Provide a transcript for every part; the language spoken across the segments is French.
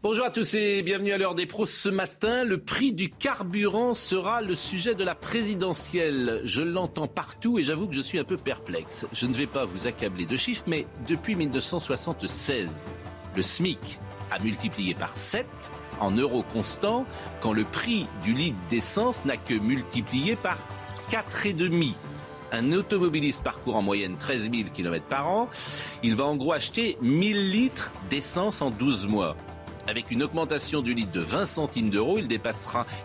Bonjour à tous et bienvenue à l'heure des pros. Ce matin, le prix du carburant sera le sujet de la présidentielle. Je l'entends partout et j'avoue que je suis un peu perplexe. Je ne vais pas vous accabler de chiffres, mais depuis 1976, le SMIC a multiplié par 7 en euros constants quand le prix du litre d'essence n'a que multiplié par 4,5. Un automobiliste parcourt en moyenne 13 000 km par an. Il va en gros acheter 1000 litres d'essence en 12 mois. Avec une augmentation du litre de 20 centimes d'euros, il,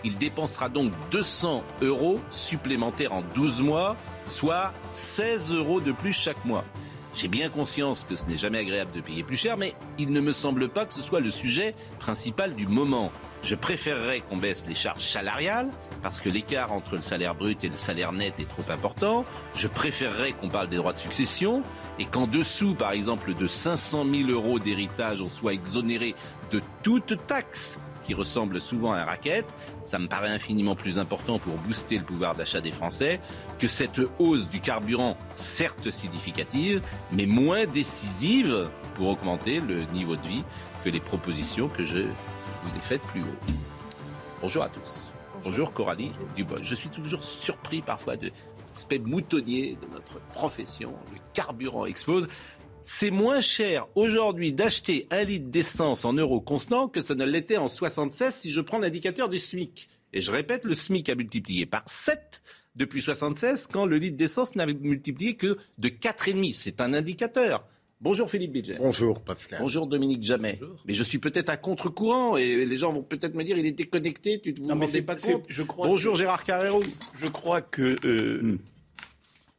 il dépensera donc 200 euros supplémentaires en 12 mois, soit 16 euros de plus chaque mois. J'ai bien conscience que ce n'est jamais agréable de payer plus cher, mais il ne me semble pas que ce soit le sujet principal du moment. Je préférerais qu'on baisse les charges salariales, parce que l'écart entre le salaire brut et le salaire net est trop important. Je préférerais qu'on parle des droits de succession, et qu'en dessous, par exemple, de 500 000 euros d'héritage, on soit exonéré de toute taxe qui ressemble souvent à un racket. Ça me paraît infiniment plus important pour booster le pouvoir d'achat des Français que cette hausse du carburant, certes significative, mais moins décisive pour augmenter le niveau de vie que les propositions que je vous ai faites plus haut. Bonjour à tous. Bonjour Coralie Dubois. Je suis toujours surpris parfois de l'aspect moutonnier de notre profession. Le carburant explose c'est moins cher aujourd'hui d'acheter un litre d'essence en euros constants que ce ne l'était en 76 si je prends l'indicateur du SMIC. Et je répète, le SMIC a multiplié par 7 depuis 76 quand le litre d'essence n'a multiplié que de 4,5. C'est un indicateur. Bonjour Philippe Bidget. Bonjour Pascal. Bonjour Dominique Jamais. Mais je suis peut-être à contre-courant et les gens vont peut-être me dire il est déconnecté, tu ne vous rendais pas compte. Bonjour Gérard Carrero. Je crois que euh,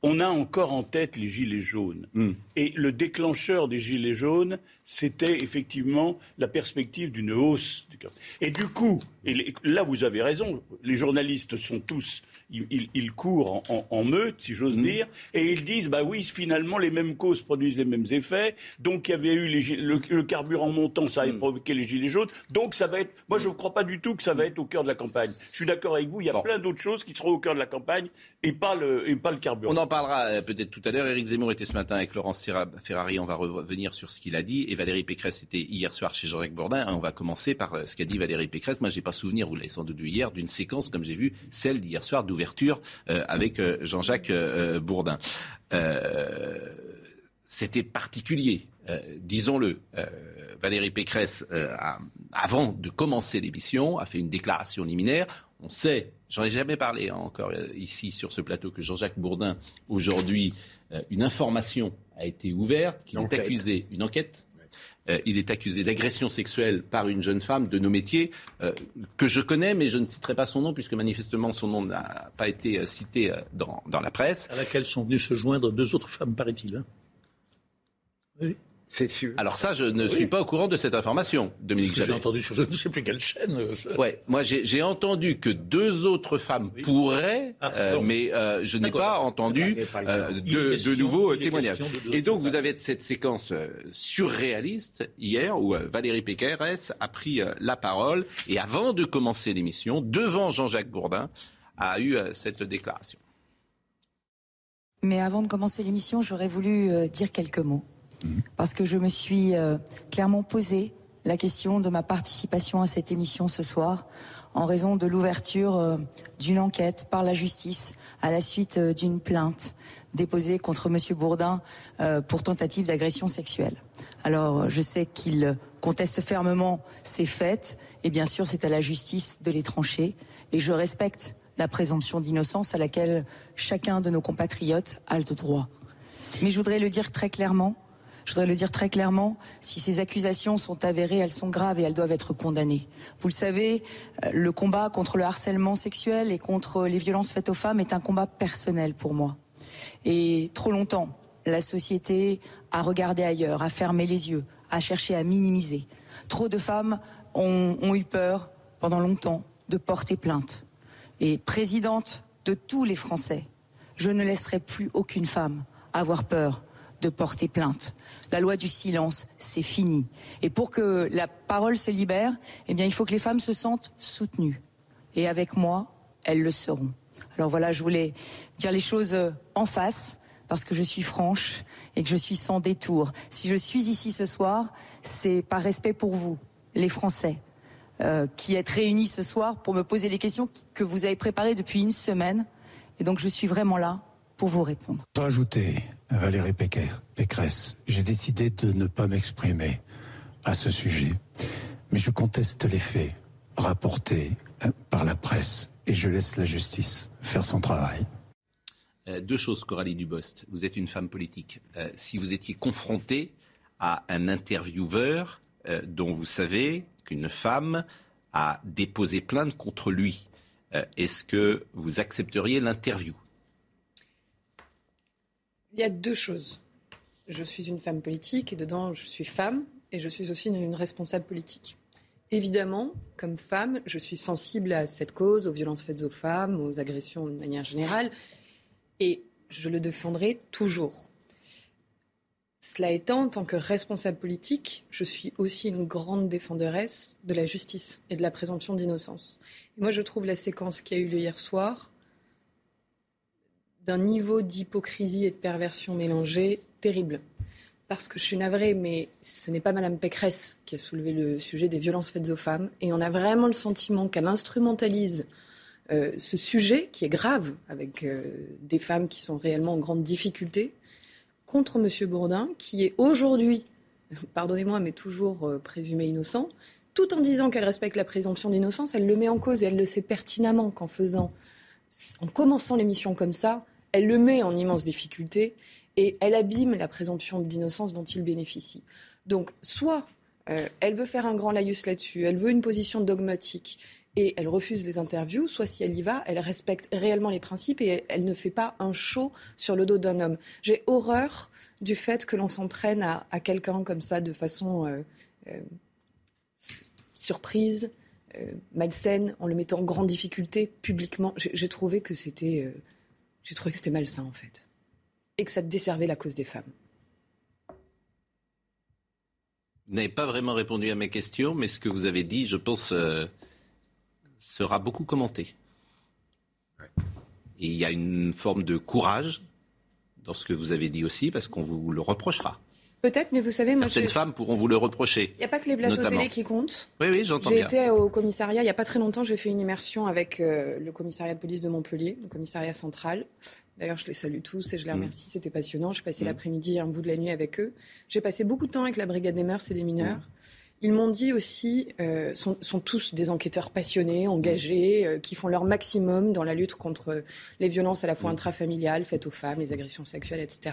on a encore en tête les gilets jaunes. Hmm. Et le déclencheur des gilets jaunes, c'était effectivement la perspective d'une hausse. Et du coup, et là vous avez raison, les journalistes sont tous ils, courent en, meute, si j'ose mm. dire, et ils disent bah oui, finalement, les mêmes causes produisent les mêmes effets. Donc, il y avait eu le, carburant montant, ça a mm. provoqué les gilets jaunes. Donc, ça va être. Moi, je ne crois pas du tout que ça va être au cœur de la campagne. Je suis d'accord avec vous. Il y a plein d'autres choses qui seront au cœur de la campagne et pas le, et pas le carburant. On en parlera euh, peut-être tout à l'heure. Éric Zemmour était ce matin avec Laurence Ferrari. On va revenir sur ce qu'il a dit. Et Valérie Pécresse était hier soir chez Jean-Jacques Bourdin. On va commencer par euh, ce qu'a dit Valérie Pécresse. Moi, j'ai pas souvenir, vous l'avez sans doute vu hier, d'une séquence comme j'ai vu celle d'hier soir d'ouverture euh, avec euh, Jean-Jacques euh, Bourdin. C'était particulier, disons-le. Valérie Pécresse, avant de commencer l'émission, a fait une déclaration liminaire. On sait, j'en ai jamais parlé hein, encore ici sur ce plateau, que Jean-Jacques Bourdin, aujourd'hui, une information a été ouverte, qu'il est accusé, une enquête euh, il est accusé d'agression sexuelle par une jeune femme de nos métiers euh, que je connais, mais je ne citerai pas son nom puisque manifestement son nom n'a pas été euh, cité dans, la presse. À laquelle sont venues se joindre deux autres femmes, paraît-il. Hein. oui. Alors ça, je ne suis pas au courant de cette information, Dominique J'ai entendu sur je ne sais plus quelle chaîne. Euh, ouais, moi j'ai entendu que deux autres femmes pourraient, ah, euh, mais euh, je n'ai pas entendu de, nouveaux témoignages. Et donc vous avez cette séquence surréaliste hier où Valérie Pécresse a pris la parole et avant de commencer l'émission, devant Jean-Jacques Bourdin, a eu cette déclaration. Mais avant de commencer l'émission, j'aurais voulu dire quelques mots parce que je me suis euh, clairement posé la question de ma participation à cette émission ce soir en raison de l'ouverture euh, d'une enquête par la justice à la suite euh, d'une plainte déposée contre M. Bourdin pour tentative d'agression sexuelle. Alors, je sais qu'il conteste fermement ces faits, et bien sûr, c'est à la justice de les trancher, et je respecte la présomption d'innocence à laquelle chacun de nos compatriotes a le droit. Mais je voudrais le dire très clairement, je voudrais le dire très clairement, si ces accusations sont avérées, elles sont graves et elles doivent être condamnées. Vous le savez, euh, le combat contre le harcèlement sexuel et contre les violences faites aux femmes est un combat personnel pour moi. Et trop longtemps, la société a regardé ailleurs, a fermé les yeux, a cherché à minimiser. Trop de femmes ont, ont eu peur pendant longtemps de porter plainte. Et présidente de tous les Français, je ne laisserai plus aucune femme avoir peur de porter plainte. La loi du silence, c'est fini. Et pour que la parole se libère, eh bien, il faut que les femmes se sentent soutenues. Et avec moi, elles le seront. Alors voilà, je voulais dire les choses euh, en face parce que je suis franche et que je suis sans détour. Si je suis ici ce soir, c'est par respect pour vous, les Français euh, qui êtes réunis ce soir pour me poser les questions que vous avez préparées depuis une semaine. Et donc je suis vraiment là pour vous répondre. Rajouter Valérie Pécresse, j'ai décidé de ne pas m'exprimer à ce sujet, mais je conteste les faits rapportés euh, par la presse et je laisse la justice faire son travail. Euh, deux choses, Coralie Dubost. Vous êtes une femme politique. Euh, si vous étiez confrontée à un intervieweur dont vous savez qu'une femme a déposé plainte contre lui, est-ce que vous accepteriez l'interview? Il y a deux choses. Je suis une femme politique et dedans je suis femme et je suis aussi une responsable politique. Évidemment, comme femme, je suis sensible à cette cause, aux violences faites aux femmes, aux agressions de manière générale, et je le défendrai toujours. Cela étant, en tant que responsable politique, je suis aussi une grande défenderesse de la justice et de la présomption d'innocence. Moi, je trouve la séquence qui a eu lieu hier soir d'un niveau d'hypocrisie et de perversion mélangée terrible parce que je suis navrée, mais ce n'est pas Madame Pécresse qui a soulevé le sujet des violences faites aux femmes. Et on a vraiment le sentiment qu'elle instrumentalise euh, ce sujet qui est grave, avec euh, des femmes qui sont réellement en grande difficulté, contre Monsieur Bourdin, qui est aujourd'hui, pardonnez-moi, mais toujours euh, présumé innocent, tout en disant qu'elle respecte la présomption d'innocence, elle le met en cause et elle le sait pertinemment qu'en faisant, en commençant l'émission comme ça, elle le met en immense difficulté et elle abîme la présomption d'innocence dont il bénéficie. Donc, soit euh, elle veut faire un grand laïus là-dessus, elle veut une position dogmatique et elle refuse les interviews, soit si elle y va, elle respecte réellement les principes et elle, ne fait pas un show sur le dos d'un homme. J'ai horreur du fait que l'on s'en prenne à, quelqu'un comme ça de façon euh, euh, surprise, malsaine, en le mettant en grande difficulté publiquement. J'ai trouvé que c'était, j'ai trouvé que c'était malsain en fait et que ça desservait la cause des femmes. Vous n'avez pas vraiment répondu à mes questions, mais ce que vous avez dit, je pense, euh, sera beaucoup commenté. Et il y a une forme de courage dans ce que vous avez dit aussi, parce qu'on vous le reprochera. Peut-être, mais vous savez, moi, certaines femmes pourront vous le reprocher. Il n'y a pas que les plateaux télé qui comptent. Oui, oui, j'entends bien. J'ai été au commissariat il n'y a pas très longtemps. J'ai fait une immersion avec euh, le commissariat de police de Montpellier, le commissariat central. D'ailleurs, je les salue tous et je les mm. remercie. C'était passionnant. J'ai passé mm. l'après-midi, un bout de la nuit avec eux. J'ai passé beaucoup de temps avec la brigade des mœurs et des mineurs. Mm. Ils m'ont dit aussi, euh, sont, sont, tous des enquêteurs passionnés, engagés, euh, qui font leur maximum dans la lutte contre les violences à la fois intrafamiliales faites aux femmes, les agressions sexuelles, etc.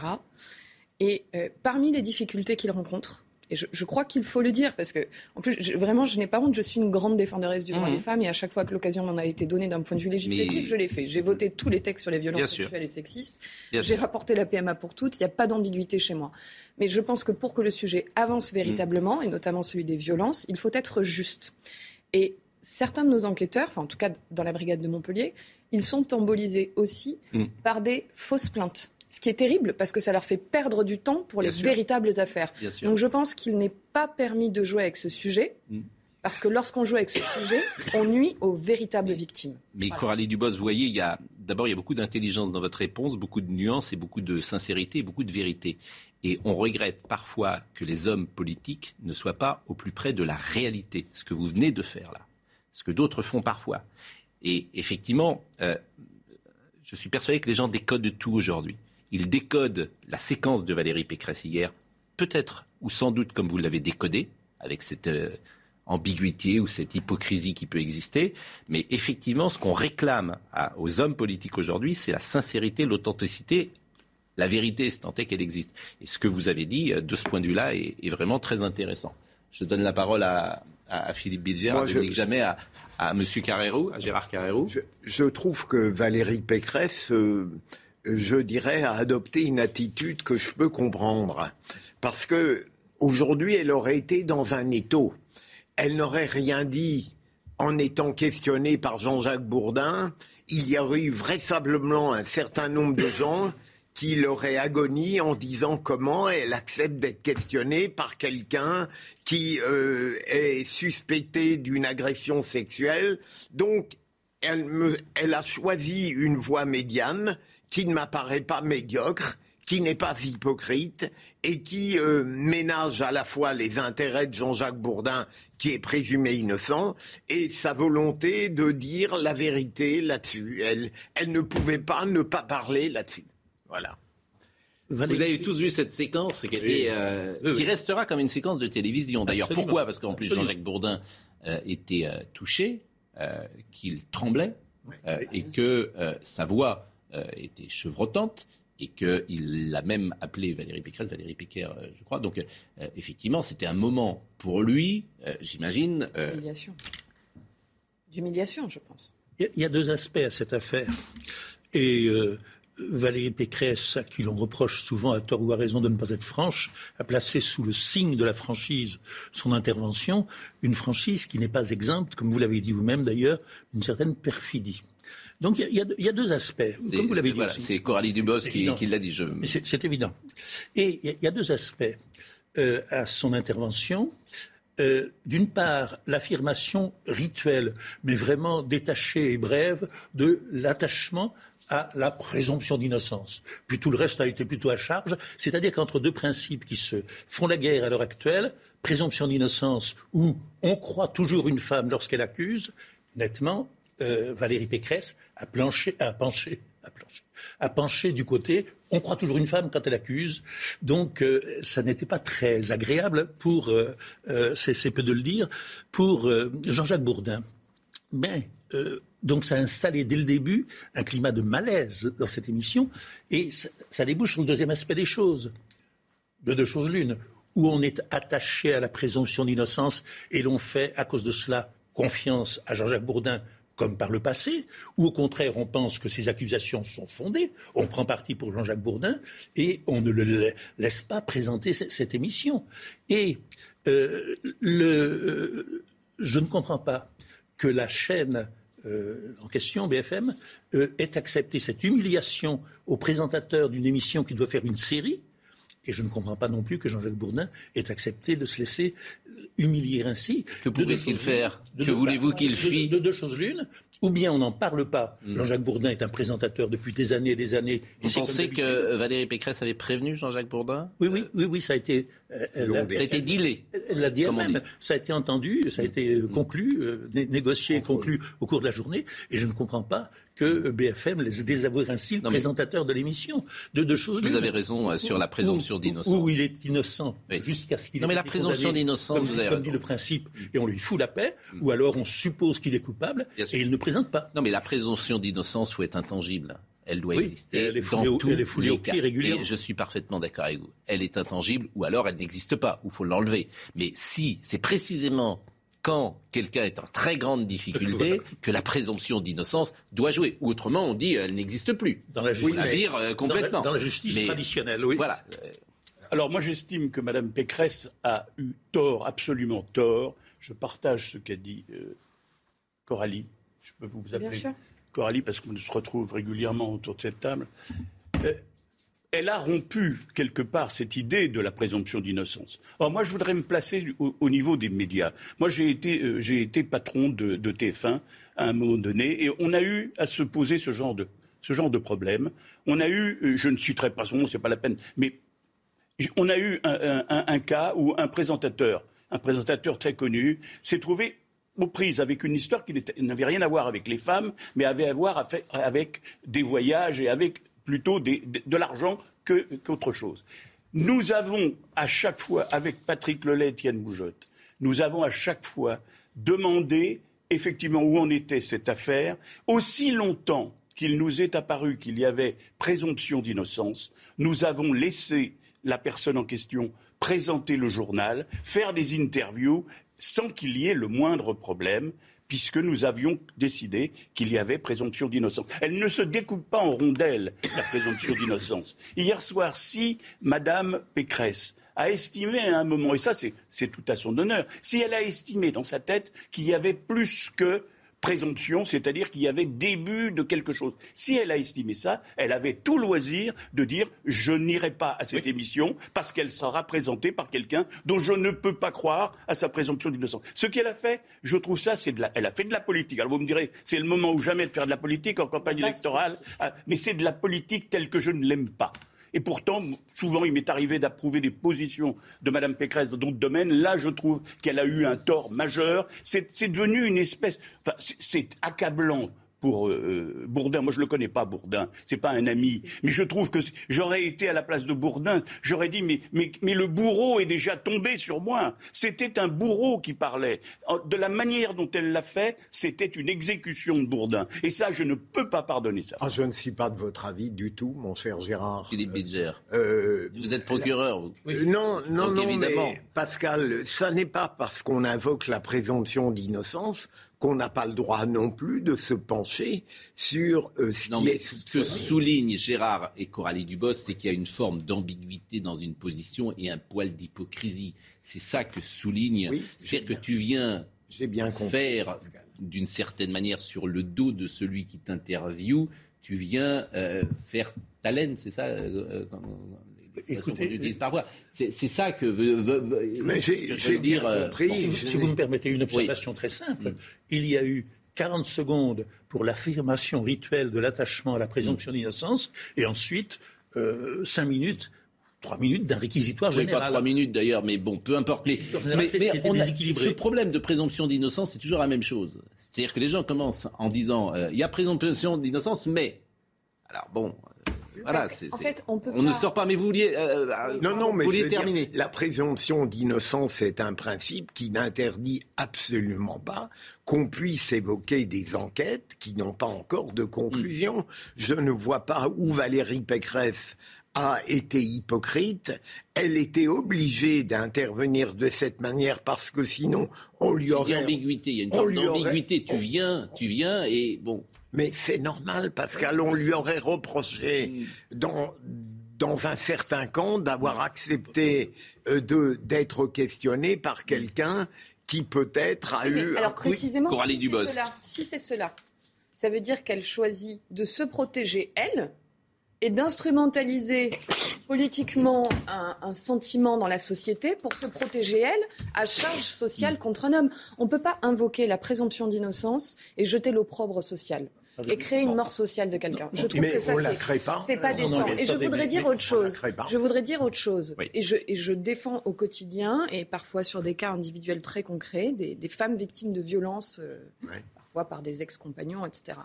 Et euh, parmi les difficultés qu'ils rencontrent, et je, crois qu'il faut le dire, parce que, en plus, vraiment, je n'ai pas honte, je suis une grande défenderesse du droit mmh. des femmes, et à chaque fois que l'occasion m'en a été donnée d'un point de vue législatif, je l'ai fait. J'ai voté tous les textes sur les violences sexuelles et sexistes. J'ai rapporté la PMA pour toutes. Il n'y a pas d'ambiguïté chez moi. Mais je pense que pour que le sujet avance véritablement, mmh. et notamment celui des violences, il faut être juste. Et certains de nos enquêteurs, enfin en tout cas dans la brigade de Montpellier, ils sont embolisés aussi mmh. par des fausses plaintes ce qui est terrible parce que ça leur fait perdre du temps pour les véritables affaires. Donc je pense qu'il n'est pas permis de jouer avec ce sujet. Mm. Parce que lorsqu'on joue avec ce sujet, on nuit aux véritables victimes. Mais Coralie Dubos, vous voyez, il y a d'abord il y a beaucoup d'intelligence dans votre réponse, beaucoup de nuances et beaucoup de sincérité et beaucoup de vérité. Et on regrette parfois que les hommes politiques ne soient pas au plus près de la réalité, ce que vous venez de faire là, ce que d'autres font parfois. Et effectivement, euh, je suis persuadé que les gens décodent tout aujourd'hui il décode la séquence de Valérie Pécresse hier, peut-être ou sans doute comme vous l'avez décodé, avec cette euh, ambiguïté ou cette hypocrisie qui peut exister. Mais effectivement, ce qu'on réclame aux hommes politiques aujourd'hui, c'est la sincérité, l'authenticité, la vérité, c'est tant est qu'elle existe. Et ce que vous avez dit, euh, de ce point de vue-là, est, vraiment très intéressant. Je donne la parole à, Philippe Bilger, je ne jamais à, à M. Carrero, à Gérard Carrero. Je, trouve que Valérie Pécresse euh, je dirais, à adopter une attitude que je peux comprendre. Parce que aujourd'hui, elle aurait été dans un étau. Elle n'aurait rien dit en étant questionnée par Jean-Jacques Bourdin. Il y aurait eu vraisemblablement un certain nombre de gens qui l'auraient agonie en disant comment elle accepte d'être questionnée par quelqu'un qui euh, est suspecté d'une agression sexuelle. Donc, elle, a choisi une voie médiane qui ne m'apparaît pas médiocre, qui n'est pas hypocrite et qui euh, ménage à la fois les intérêts de Jean-Jacques Bourdin, qui est présumé innocent, et sa volonté de dire la vérité là-dessus. Elle, elle ne pouvait pas ne pas parler là-dessus. Voilà. Vous avez tous vu cette séquence qui, était, euh, qui restera comme une séquence de télévision. D'ailleurs, pourquoi? Parce qu'en plus, Jean-Jacques Bourdin euh, était euh, touché, qu'il tremblait, et que sa voix était chevrotante, et qu'il a même appelé Valérie Pécresse, Valérie Péquer, je crois. Donc, effectivement, c'était un moment pour lui, j'imagine. D'humiliation. D'humiliation, je pense. Il y, a deux aspects à cette affaire. Et Valérie Pécresse, à qui l'on reproche souvent à tort ou à raison de ne pas être franche, a placé sous le signe de la franchise son intervention, une franchise qui n'est pas exempte, comme vous l'avez dit vous-même d'ailleurs, d'une certaine perfidie. Donc il y, a deux aspects, comme vous l'avez dit. c'est Coralie Dubos qui, l'a dit. Je... C'est évident. Et il y, a deux aspects euh, à son intervention. Euh, d'une part, l'affirmation rituelle, mais vraiment détachée et brève, de l'attachement à la présomption d'innocence. Puis tout le reste a été plutôt à charge. C'est-à-dire qu'entre deux principes qui se font la guerre à l'heure actuelle, présomption d'innocence, où on croit toujours une femme lorsqu'elle accuse, nettement, euh, Valérie Pécresse a, planché, a penché, a planché, a penché du côté. On croit toujours une femme quand elle accuse. Donc, euh, ça n'était pas très agréable pour, euh, c'est peu de le dire, pour Jean-Jacques Bourdin. Mais donc ça a installé dès le début un climat de malaise dans cette émission et ça, débouche sur le deuxième aspect des choses. De deux choses l'une, où on est attaché à la présomption d'innocence et l'on fait à cause de cela confiance à Jean-Jacques Bourdin comme par le passé, ou au contraire on pense que ces accusations sont fondées, on prend parti pour Jean-Jacques Bourdin et on ne le laisse pas présenter cette émission. Et euh, euh, je ne comprends pas que la chaîne euh, en question, BFM, ait accepté cette humiliation au présentateur d'une émission qui doit faire une série. Et je ne comprends pas non plus que Jean-Jacques Bourdin ait accepté de se laisser euh, humilier ainsi. Que pouvait-il faire Que voulez-vous qu'il fît de, deux choses l'une ou bien on n'en parle pas. Mm. Jean-Jacques Bourdin est un présentateur depuis des années et des années. Vous pensez que Valérie Pécresse avait prévenu Jean-Jacques Bourdin? Oui, oui, oui, oui, ça a été. Euh, ça a été dealé. Elle l'a dit elle-même. Ça a été entendu, ça a été euh, conclu, euh, négocié, conclu au cours de la journée. Et je ne comprends pas que BFM laisse désavouer ainsi le présentateur de l'émission. De deux choses. Vous avez raison sur la présomption d'innocence. Où il est innocent jusqu'à ce qu'il. Non, mais la présomption d'innocence, vous avez comme dit le principe, et on lui fout la paix, ou alors on suppose qu'il est coupable et il ne présente pas. Non, mais la présomption d'innocence faut être intangible. Elle doit exister elle est dans tous elle est les cas. Et je suis parfaitement d'accord avec vous. Elle est intangible ou alors elle n'existe pas, ou faut l'enlever. Mais si c'est précisément quand quelqu'un est en très grande difficulté que la présomption d'innocence doit jouer. Ou autrement, on dit elle n'existe plus. Dans la justice, dire, euh, complètement. Dans la, justice traditionnelle, oui. Voilà. Alors moi, j'estime que Mme Pécresse a eu tort, absolument tort. Je partage ce qu'a dit euh, Coralie. Je peux vous appeler Coralie parce qu'on se retrouve régulièrement autour de cette table. Euh, elle a rompu quelque part cette idée de la présomption d'innocence. Alors moi, je voudrais me placer au, niveau des médias. Moi, j'ai été, euh, j'ai été patron de, TF1 à un moment donné, et on a eu à se poser ce genre de, ce genre de problème. On a eu, euh, je ne citerai pas son nom, c'est pas la peine, mais on a eu un, cas où un présentateur, un présentateur très connu, s'est trouvé aux prises avec une histoire qui n'avait rien à voir avec les femmes, mais avait à voir avec des voyages et avec plutôt de, l'argent qu'autre chose. Nous avons à chaque fois, avec Patrick Lelay et Étienne Moujotte, nous avons à chaque fois demandé effectivement où en était cette affaire, aussi longtemps qu'il nous est apparu qu'il y avait présomption d'innocence, nous avons laissé la personne en question présenter le journal, faire des interviews sans qu'il y ait le moindre problème puisque nous avions décidé qu'il y avait présomption d'innocence. Elle ne se découpe pas en rondelles, la présomption d'innocence. Hier soir, si Madame Pécresse a estimé à un moment, et ça c'est tout à son honneur, si elle a estimé dans sa tête qu'il y avait plus que présomption, c'est-à-dire qu'il y avait début de quelque chose. Si elle a estimé ça, elle avait tout loisir de dire je n'irai pas à cette émission parce qu'elle sera présentée par quelqu'un dont je ne peux pas croire à sa présomption d'innocence. Ce qu'elle a fait, je trouve ça, c'est de la, elle a fait de la politique. Alors vous me direz, c'est le moment ou jamais de faire de la politique en campagne électorale, ah, mais c'est de la politique telle que je ne l'aime pas. Et pourtant, souvent, il m'est arrivé d'approuver des positions de Mme Pécresse dans d'autres domaines. Là, je trouve qu'elle a eu un tort majeur. C'est devenu une espèce. Enfin, c'est accablant pour euh, Bourdin. Moi, je le connais pas, Bourdin. C'est pas un ami. Mais je trouve que j'aurais été à la place de Bourdin. J'aurais dit, mais, mais, mais le bourreau est déjà tombé sur moi. C'était un bourreau qui parlait. De la manière dont elle l'a fait, c'était une exécution de Bourdin. Et ça, je ne peux pas pardonner ça. Ah, je ne suis pas de votre avis du tout, mon cher Gérard. Philippe Bilger. Euh, vous êtes procureur. Vous. Euh, non, non, non, évidemment. mais Pascal, ça n'est pas parce qu'on invoque la présomption d'innocence qu'on n'a pas le droit non plus de se pencher sur euh, ce qui est Ce que soulignent Gérard et Coralie Dubos, c'est qu'il y a une forme d'ambiguïté dans une position et un poil d'hypocrisie. C'est ça que souligne. C'est-à-dire que tu viens bien faire d'une certaine manière sur le dos de celui qui t'interviewe, tu viens euh, faire ta laine, c'est ça euh, Écoutez, C'est ça que veut, mais j'ai dire. Euh, compris, si, vous me permettez une observation très simple, mm. il y a eu 40 secondes pour l'affirmation rituelle de l'attachement à la présomption mm. d'innocence, et ensuite euh, 5 minutes trois minutes d'un réquisitoire général. pas trois minutes d'ailleurs, mais bon, peu importe. Mais, mais, ce problème de présomption d'innocence, c'est toujours la même chose. C'est-à-dire que les gens commencent en disant, euh, il y a présomption d'innocence, mais... Alors bon, voilà, en fait, on, peut ne sort pas. Mais vous vouliez, euh, euh, non, non, mais vouliez terminer. la présomption d'innocence est un principe qui n'interdit absolument pas qu'on puisse évoquer des enquêtes qui n'ont pas encore de conclusion. Mm. Je ne vois pas où Valérie Pécresse a été hypocrite, elle était obligée d'intervenir de cette manière parce que sinon on lui aurait. Il y a ambiguïté, il y a une forme d'ambiguïté. Tu viens, tu viens et bon. Mais c'est normal, Pascal, on lui aurait reproché dans, dans un certain camp d'avoir accepté euh, de, d'être questionné par quelqu'un qui peut-être a eu... Alors précisément, Coralie si si c'est cela, ça veut dire qu'elle choisit de se protéger, elle, et d'instrumentaliser politiquement un, un, sentiment dans la société pour se protéger, elle, à charge sociale contre un homme. On ne peut pas invoquer la présomption d'innocence et jeter l'opprobre social et créer une mort sociale de quelqu'un. Je trouve que ça, c'est pas décent. et je voudrais dire autre chose. Je voudrais dire autre chose. Et, je, et, je, défends au quotidien et parfois sur des cas individuels très concrets des, des femmes victimes de violences, euh, parfois par des ex-compagnons, etc.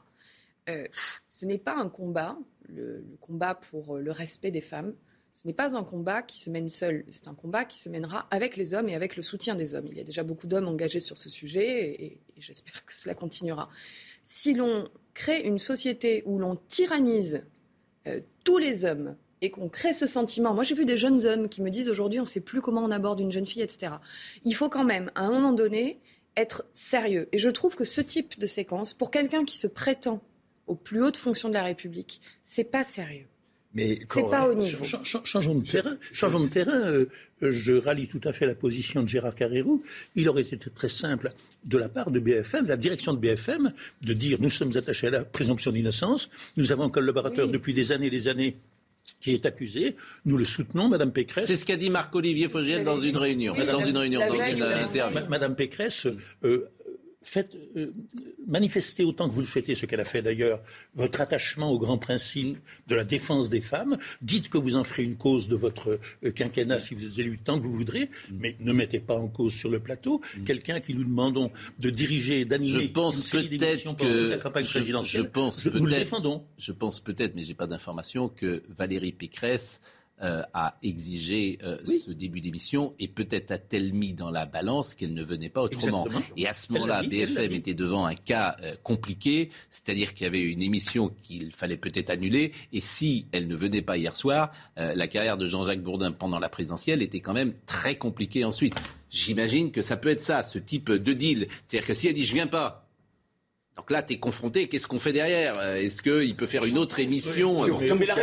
Euh, ce n'est pas un combat, le, le, combat pour le respect des femmes. Ce n'est pas un combat qui se mène seul, c'est un combat qui se mènera avec les hommes et avec le soutien des hommes. Il y a déjà beaucoup d'hommes engagés sur ce sujet et, et j'espère que cela continuera. Si l'on crée une société où l'on tyrannise euh, tous les hommes et qu'on crée ce sentiment. Moi, j'ai vu des jeunes hommes qui me disent aujourd'hui, on ne sait plus comment on aborde une jeune fille, etc. Il faut quand même, à un moment donné, être sérieux. Et je trouve que ce type de séquence, pour quelqu'un qui se prétend aux plus hautes fonctions de la République, c'est pas sérieux. Mais c'est pas au niveau. changeons de terrain. Changeons de terrain. Euh, je rallie tout à fait la position de Gérard Carrérou. Il aurait été très simple de la part de BFM, la direction de BFM, de dire nous sommes attachés à la présomption d'innocence. Nous avons un collaborateur depuis des années et des années qui est accusé. Nous le soutenons, Madame Pécresse. C'est ce qu'a dit Marc-Olivier Fogiel dans une réunion, dans une réunion, dans une interview. Madame Pécresse euh, faites euh, manifester autant que vous le souhaitez, ce qu'elle a fait d'ailleurs, votre attachement au grand principe de la défense des femmes. Dites que vous en ferez une cause de votre euh, quinquennat si vous avez eu le temps que vous voudrez, mais ne mettez pas en cause sur le plateau quelqu'un qui nous demandons de diriger, d'animer je pense peut-être que la campagne présidentielle. Je, pense peut-être. Je pense peut-être, mais j'ai pas d'information, que Valérie Pécresse euh, a exigé euh, ce début d'émission et peut-être a-t-elle mis dans la balance qu'elle ne venait pas autrement. Et à ce moment-là, BFM était devant un cas euh, compliqué, c'est-à-dire qu'il y avait une émission qu'il fallait peut-être annuler et si elle ne venait pas hier soir, la carrière de Jean-Jacques Bourdin pendant la présidentielle était quand même très compliquée ensuite. J'imagine que ça peut être ça, ce type de deal. C'est-à-dire que si elle dit je viens pas, donc là, tu es confronté, qu'est-ce qu'on fait derrière? Est-ce qu'il peut faire une autre émission?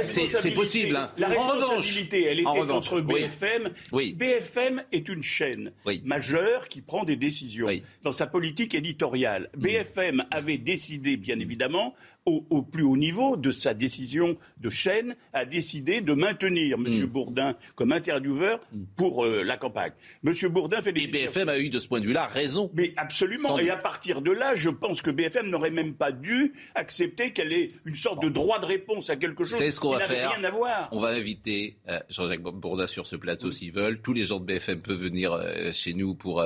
C'est possible. Hein. La responsabilité, elle était entre BFM. Oui. BFM est une chaîne majeure qui prend des décisions dans sa politique éditoriale. Mm. BFM avait décidé, bien évidemment, au, plus haut niveau de sa décision de chaîne, a décidé de maintenir M. Mm. Bourdin comme intervieweur pour euh, la campagne. M. Bourdin fait des... Et BFM a eu de ce point de vue-là raison. Mais absolument. Et à partir de là, je pense que BFM n'aurait même pas dû accepter qu'elle ait une sorte de droit de réponse à quelque chose ce qu'on va faire rien à voir. On va inviter euh, Jean-Jacques Bourdin sur ce plateau s'ils veulent. Tous les gens de BFM peuvent venir euh, chez nous pour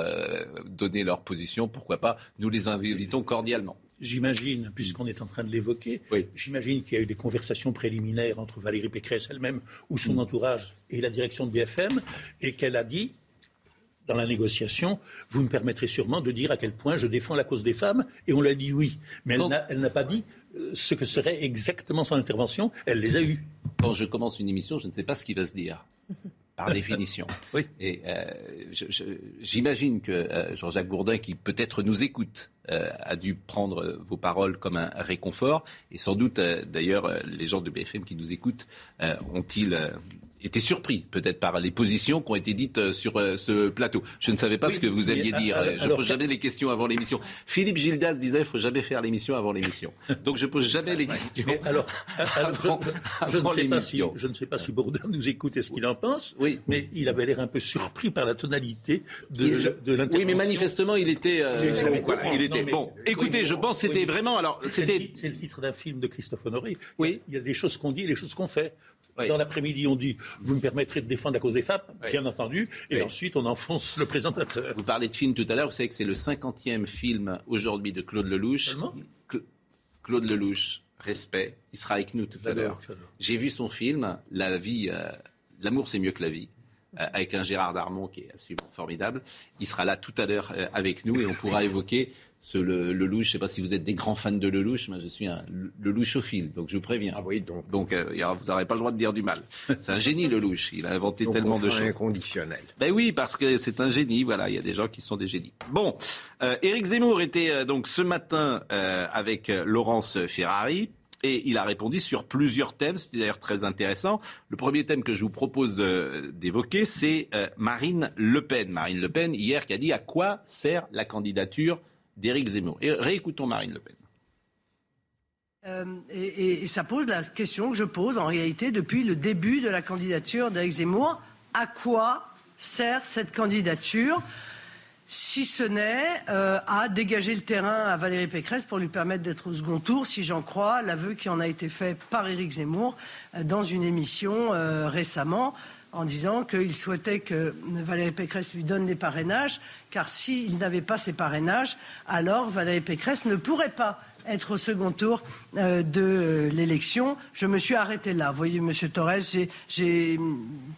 donner leur position. Pourquoi pas? Nous les invitons cordialement. J'imagine, puisqu'on est en train de l'évoquer, j'imagine qu'il y a eu des conversations préliminaires entre Valérie Pécresse elle-même ou son entourage et la direction de BFM, et qu'elle a dit dans la négociation, vous me permettrez sûrement de dire à quel point je défends la cause des femmes, et on lui a dit oui. Mais elle n'a pas dit euh, ce que serait exactement son intervention, elle les a eues. Quand je commence une émission, je ne sais pas ce qui va se dire. Par définition. oui. Et euh, j'imagine que euh, Jean-Jacques Gourdin, qui peut-être nous écoute, a dû prendre vos paroles comme un réconfort. Et sans doute, d'ailleurs, les gens de BFM qui nous écoutent ont-ils était surpris peut-être par les positions qui ont été dites euh, sur euh, ce plateau. Je ne savais pas ce que vous alliez dire. je ne pose jamais les questions avant l'émission. Philippe Gildas disait qu'il faut jamais faire l'émission avant l'émission. Donc je pose jamais les questions. alors, avant, je, ne sais pas si, je ne sais pas si Bourdin nous écoute et ce qu'il en pense. Oui. Mais il avait l'air un peu surpris par la tonalité de, de l'intervention. Oui, mais manifestement, il était. Euh, il était. bon, écoutez, je pense que c'était vraiment. Alors, c'était. C'est le titre d'un film de Christophe Honoré. Oui. Il y a des choses qu'on dit et des choses qu'on fait. Dans l'après-midi, on dit Vous me permettrez de défendre la cause des femmes, bien entendu. Et ensuite, on enfonce le présentateur. Vous parlez de film tout à l'heure. Vous savez que c'est le 50e film aujourd'hui de Claude Lelouch. Claude Lelouch, respect. Il sera avec nous tout à l'heure. J'ai vu son film, La vie, euh, L'amour, c'est mieux que la vie. Euh, avec un Gérard Darmon qui est absolument formidable. Il sera là tout à l'heure euh, avec nous et on pourra évoquer ce le, Lelouch, je ne sais pas si vous êtes des grands fans de Lelouch, mais je suis un Lelouchophile, donc je vous préviens. Ah oui, donc. Donc euh, vous n'aurez pas le droit de dire du mal. C'est un génie Lelouch, il a inventé tellement de choses. inconditionnel. Ben oui, parce que c'est un génie, voilà, il y a des gens qui sont des génies. Bon, euh, Éric Zemmour était euh, donc ce matin euh, avec Laurence Ferrari. Et il a répondu sur plusieurs thèmes, c'était d'ailleurs très intéressant. Le premier thème que je vous propose d'évoquer, c'est Marine Le Pen. Marine Le Pen, hier, qui a dit à quoi sert la candidature d'Éric Zemmour. Et réécoutons Marine Le Pen. Euh, et, ça pose la question que je pose en réalité depuis le début de la candidature d'Éric Zemmour. À quoi sert cette candidature si ce n'est euh, à dégager le terrain à Valérie Pécresse pour lui permettre d'être au second tour, si j'en crois l'aveu qui en a été fait par Éric Zemmour euh, dans une émission récemment en disant qu'il souhaitait que Valérie Pécresse lui donne des parrainages, car s'il n'avait pas ces parrainages, alors Valérie Pécresse ne pourrait pas être au second tour euh, de l'élection. Je me suis arrêté là. Vous voyez, Monsieur Torres,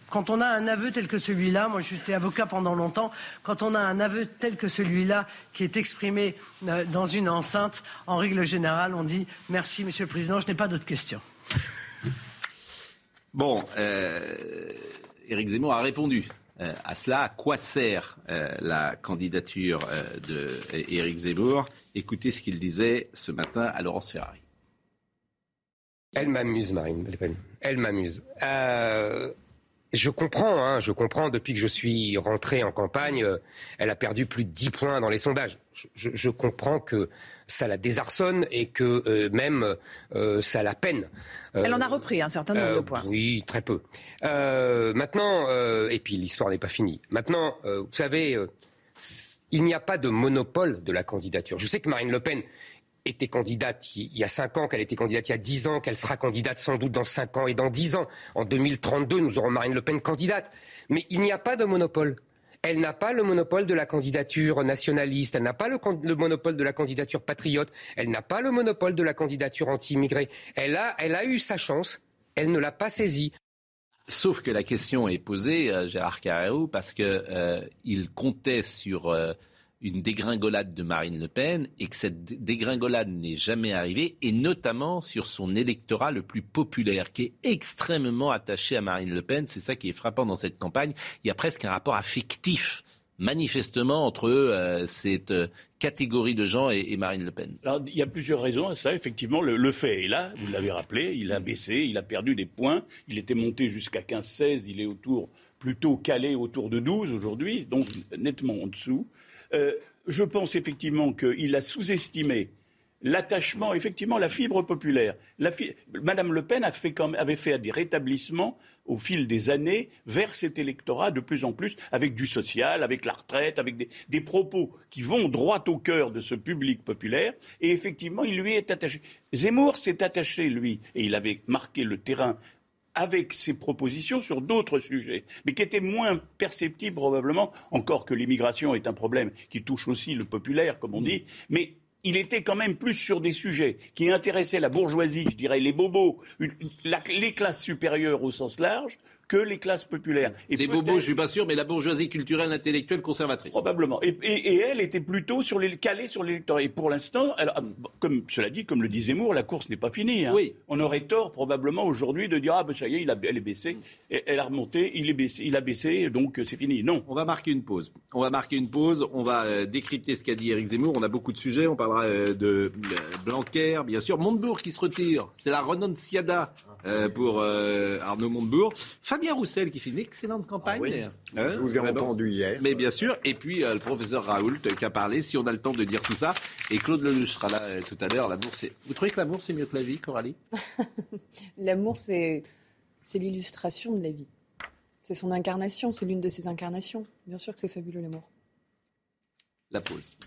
quand on a un aveu tel que celui-là, moi j'étais avocat pendant longtemps, quand on a un aveu tel que celui-là qui est exprimé euh, dans une enceinte, en règle générale, on dit merci, Monsieur le Président, je n'ai pas d'autres questions. Bon, euh, Éric Zemmour a répondu euh, à cela. À quoi sert euh, la candidature euh, d'Éric Zemmour? Écoutez ce qu'il disait ce matin à Laurence Ferrari. Elle m'amuse, Marine. Elle m'amuse. Je comprends, hein, je comprends. Depuis que je suis rentré en campagne, elle a perdu plus de 10 points dans les sondages. je comprends que ça la désarçonne et que euh, même euh, ça la peine. Euh, Elle en a repris un certain nombre de points. Oui, très peu. maintenant, et puis l'histoire n'est pas finie. Maintenant, vous savez, il n'y a pas de monopole de la candidature. Je sais que Marine Le Pen était candidate il y a 5 ans, qu'elle était candidate il y a 10 ans, qu'elle sera candidate sans doute dans 5 ans et dans 10 ans. En 2032, nous aurons Marine Le Pen candidate. Mais il n'y a pas de monopole. Elle n'a pas le monopole de la candidature nationaliste, elle n'a pas le, monopole de la candidature patriote, elle n'a pas le monopole de la candidature anti-immigrée. Elle a, elle a eu sa chance, elle ne l'a pas saisie. Sauf que la question est posée, euh, Gérard Carrérou, parce qu'il euh, comptait sur euh, une dégringolade de Marine Le Pen et que cette dégringolade n'est jamais arrivée, et notamment sur son électorat le plus populaire, qui est extrêmement attaché à Marine Le Pen. C'est ça qui est frappant dans cette campagne. Il y a presque un rapport affectif manifestement entre euh, cette euh, catégorie de gens et, Marine Le Pen Alors, Il y a plusieurs raisons à ça. Effectivement, le, fait est là, vous l'avez rappelé, il a baissé, il a perdu des points, il était monté jusqu'à 15-16, il est autour, plutôt calé autour de 12 aujourd'hui, donc nettement en dessous. Euh, je pense effectivement qu'il a sous-estimé l'attachement, effectivement, la fibre populaire. Madame Le Pen avait fait des rétablissements au fil des années vers cet électorat de plus en plus avec du social, avec la retraite, avec des, propos qui vont droit au cœur de ce public populaire. Et effectivement, il lui est attaché. Zemmour s'est attaché, lui, et il avait marqué le terrain avec ses propositions sur d'autres sujets, mais qui étaient moins perceptibles probablement, encore que l'immigration est un problème qui touche aussi le populaire, comme on dit, mais il était quand même plus sur des sujets qui intéressaient la bourgeoisie, je dirais les bobos, les classes supérieures au sens large, que les classes populaires. Et les bobos, je suis pas sûr, mais la bourgeoisie culturelle, intellectuelle, conservatrice. Probablement. Et, elle était plutôt sur les, calée sur l'électorat. Et pour l'instant, comme cela dit, comme le disait Zemmour, la course n'est pas finie. Hein. Oui. On aurait tort probablement aujourd'hui de dire ah ben ça y est, il a, elle est baissée, elle a remonté, il est baissé, il a baissé, donc c'est fini. Non. On va marquer une pause. On va marquer une pause. On va euh, décrypter ce qu'a dit Éric Zemmour. On a beaucoup de sujets. On parlera euh, de Blanquer, bien sûr, Montebourg qui se retire. C'est la renonciada euh, pour Arnaud Montebourg. Fabien Roussel qui fait une excellente campagne. Ah hein, vous avez entendu hier. Mais bien sûr. Et puis euh, le professeur Raoult qui a parlé, si on a le temps de dire tout ça. Et Claude Lelouch sera là euh, tout à l'heure. L'amour, c'est. Vous trouvez que l'amour, c'est mieux que la vie, Coralie? L'amour, c'est, c'est l'illustration de la vie. C'est son incarnation, c'est l'une de ses incarnations. Bien sûr que c'est fabuleux l'amour. La pause.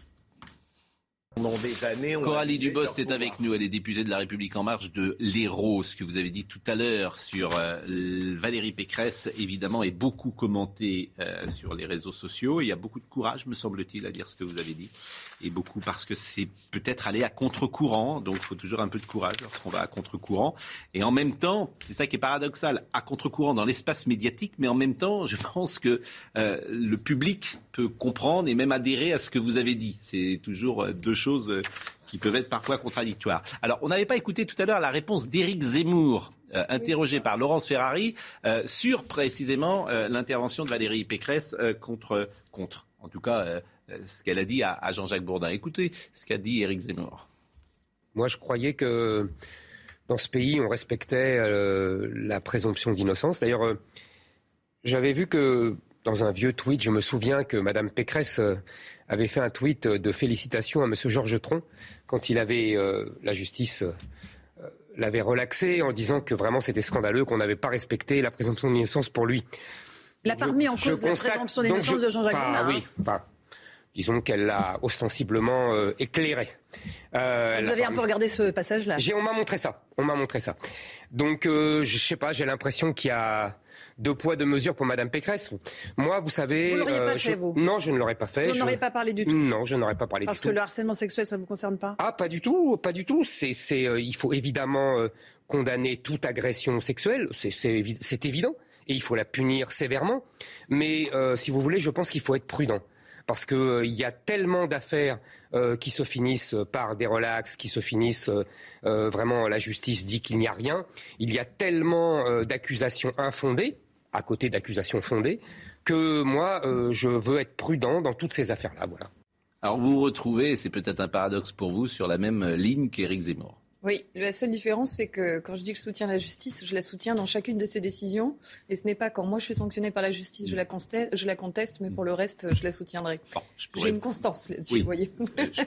Des années, Coralie Dubost est avec nous, elle est députée de la République en marche de l'Hérault. Ce que vous avez dit tout à l'heure sur euh, Valérie Pécresse, évidemment, est beaucoup commenté euh, sur les réseaux sociaux. Il y a beaucoup de courage, me semble-t-il, à dire ce que vous avez dit. Et beaucoup parce que c'est peut-être aller à contre-courant. Donc il faut toujours un peu de courage lorsqu'on va à contre-courant. Et en même temps, c'est ça qui est paradoxal, à contre-courant dans l'espace médiatique, mais en même temps, je pense que euh, le public peut comprendre et même adhérer à ce que vous avez dit. C'est toujours deux choses choses euh, qui peuvent être parfois contradictoires. Alors, on n'avait pas écouté tout à l'heure la réponse d'Éric Zemmour, euh, interrogé par Laurence Ferrari, euh, sur précisément l'intervention de Valérie Pécresse contre, contre, en tout cas, ce qu'elle a dit à, Jean-Jacques Bourdin. Écoutez ce qu'a dit Éric Zemmour. Moi, je croyais que dans ce pays, on respectait la présomption d'innocence. D'ailleurs, j'avais vu que dans un vieux tweet, je me souviens que Mme Pécresse avait fait un tweet de félicitations à M. Georges Tron quand il avait euh, la justice euh, l'avait relaxé en disant que vraiment c'était scandaleux qu'on n'avait pas respecté la présomption d'innocence pour lui. Il a pas remis en cause la présomption d'innocence de Jean-Jacques Ah oui, enfin, disons qu'elle l'a ostensiblement euh, éclairé. Vous avez un peu regardé ce passage-là? On m'a montré ça. On m'a montré ça. Donc, je ne sais pas, j'ai l'impression qu'il y a deux poids, deux mesures pour Madame Pécresse. Moi, vous savez. Vous l'auriez pas euh, fait, vous? Non, je ne l'aurais pas fait. Vous n'auriez pas parlé du tout? Non, je n'aurais pas parlé du tout. Parce que le harcèlement sexuel, ça ne vous concerne pas? Ah, pas du tout, pas du tout. C'est, euh, il faut évidemment euh, condamner toute agression sexuelle, c'est évident, et il faut la punir sévèrement. Mais si vous voulez, je pense qu'il faut être prudent parce qu'il euh, y a tellement d'affaires euh, qui se finissent par des relax, qui se finissent euh, vraiment la justice dit qu'il n'y a rien. Il y a tellement d'accusations infondées, à côté d'accusations fondées, que moi, je veux être prudent dans toutes ces affaires-là. Voilà. Alors vous vous retrouvez, c'est peut-être un paradoxe pour vous, sur la même ligne qu'Éric Zemmour. Oui, la seule différence, c'est que quand je dis que je soutiens la justice, je la soutiens dans chacune de ses décisions. Et ce n'est pas quand moi je suis sanctionnée par la justice, je la conteste, je la conteste mais pour le reste, je la soutiendrai. J'ai une constance là-dessus, vous voyez.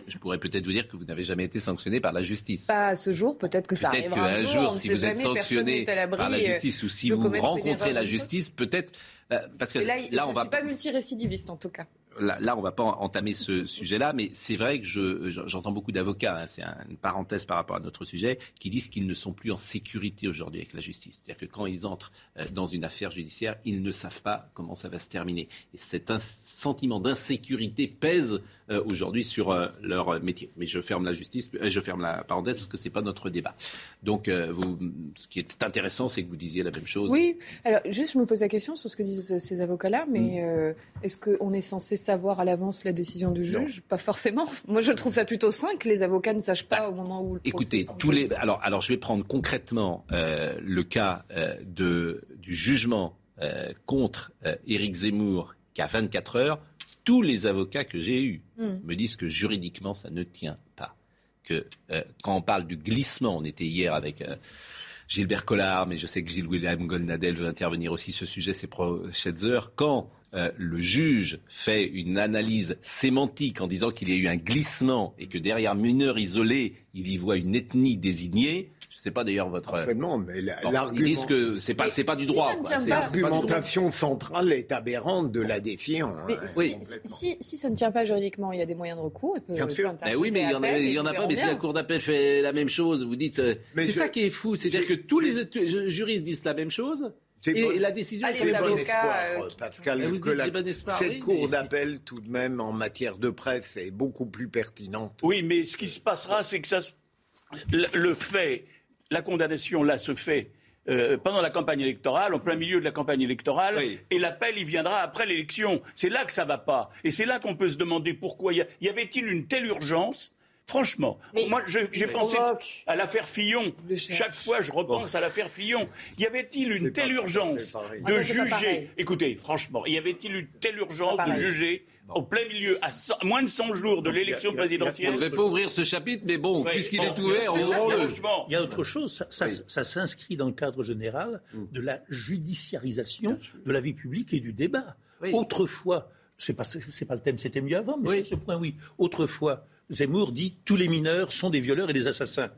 je, pourrais peut-être vous dire que vous n'avez jamais été sanctionné par la justice. Pas à ce jour, peut-être que ça arrivera un jour. si vous êtes sanctionné par la justice ou si vous rencontrez la justice, peut-être... Euh, parce que là, là on va... suis pas multirécidiviste en tout cas là, on ne va pas entamer ce sujet-là, mais c'est vrai que j'entends beaucoup d'avocats, hein, c'est une parenthèse par rapport à notre sujet, qui disent qu'ils ne sont plus en sécurité aujourd'hui avec la justice. C'est-à-dire que quand ils entrent euh, dans une affaire judiciaire, ils ne savent pas comment ça va se terminer. Et cet sentiment d'insécurité pèse euh, aujourd'hui sur euh, leur métier. Mais je ferme la justice, je ferme la parenthèse parce que ce n'est pas notre débat. Donc, vous, ce qui est intéressant, c'est que vous disiez la même chose. Oui. Alors, juste, je me pose la question sur ce que disent ces avocats-là, mais mm. est-ce qu'on est censé savoir à l'avance la décision du juge? Pas forcément. Moi, je trouve ça plutôt sain que les avocats ne sachent pas bah, au moment où. Le écoutez, tous les. Alors, alors, je vais prendre concrètement euh, le cas euh, de, du jugement euh, contre Éric Zemmour qui a 24 heures. Tous les avocats que j'ai eus hmm. me disent que juridiquement, ça ne tient pas. Que quand on parle du glissement, on était hier avec. Gilbert Collard, mais je sais que Gilles William Goldnadel veut intervenir aussi sur ce sujet ces prochaines heures. Quand euh, le juge fait une analyse sémantique en disant qu'il y a eu un glissement et que derrière mineur isolé, il y voit une ethnie désignée, c'est pas d'ailleurs votre. Absolument, mais l'argument. Ils disent que c'est pas, c'est pas du droit. L'argumentation centrale est aberrante de la défiance. Mais hein. si, oui. si, si, ça ne tient pas juridiquement, il y a des moyens de recours. Bien sûr. Mais oui, mais il y en a, il y en a pas. Mais si la cour d'appel fait la même chose, vous dites. Euh, c'est ça qui est fou, c'est-à-dire que tous les juristes disent la même chose. Et, la décision est bon espoir, euh, Pascal, que la, cette cour d'appel, tout de même, en matière de presse, est beaucoup plus pertinente. Oui, mais ce qui se passera, c'est que ça, le fait la condamnation, là, se fait euh, pendant la campagne électorale, en plein milieu de la campagne électorale, et l'appel, il viendra après l'élection. C'est là que ça va pas. Et c'est là qu'on peut se demander pourquoi. Y, y avait-il une telle urgence Franchement, moi j'ai pensé à l'affaire Fillon. Chaque fois, je repense à l'affaire Fillon. Y avait-il une telle urgence de ah, juger Écoutez, franchement, y avait-il une telle urgence de juger au plein milieu, à moins de 100 jours de l'élection présidentielle? On ne devait pas ouvrir ce chapitre, mais bon, puisqu'il est ouvert, ouvrons-le. Il y a autre chose, ça, s'inscrit dans le cadre général mm. de la judiciarisation de la vie publique et du débat. Autrefois, c'est pas, pas le thème, c'était mieux avant, mais sur ce point, oui. Autrefois, Zemmour dit tous les mineurs sont des violeurs et des assassins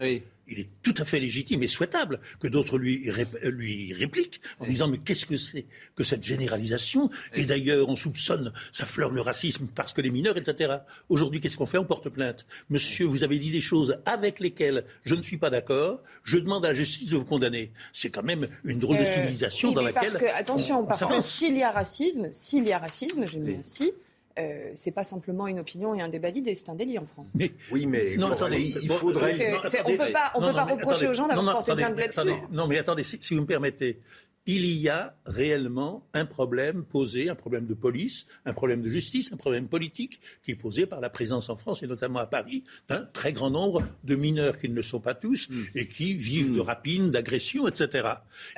il est tout à fait légitime et souhaitable que d'autres lui, lui répliquent en disant mais qu'est-ce que c'est que cette généralisation? Et d'ailleurs, on soupçonne, ça fleure le racisme parce que les mineurs, etc. Aujourd'hui, qu'est-ce qu'on fait? On porte plainte. Monsieur, vous avez dit des choses avec lesquelles je ne suis pas d'accord. Je demande à la justice de vous condamner. C'est quand même une drôle de euh, civilisation dans laquelle... Parce que, attention, parce que s'il y a racisme, s'il y a racisme, j'ai mis ainsi, euh, c'est pas simplement une opinion et un débat d'idées, c'est un délit en France. Mais, oui, mais non, attendez, il faudrait. on peut pas, on peut pas reprocher aux gens d'avoir porté plainte là-dessus. Non, mais attendez, si, vous me permettez, il y a réellement un problème posé, un problème de police, un problème de justice, un problème politique qui est posé par la présence en France et notamment à Paris d'un très grand nombre de mineurs qui ne le sont pas tous hmm. et qui vivent de hmm. rapines, d'agressions, etc.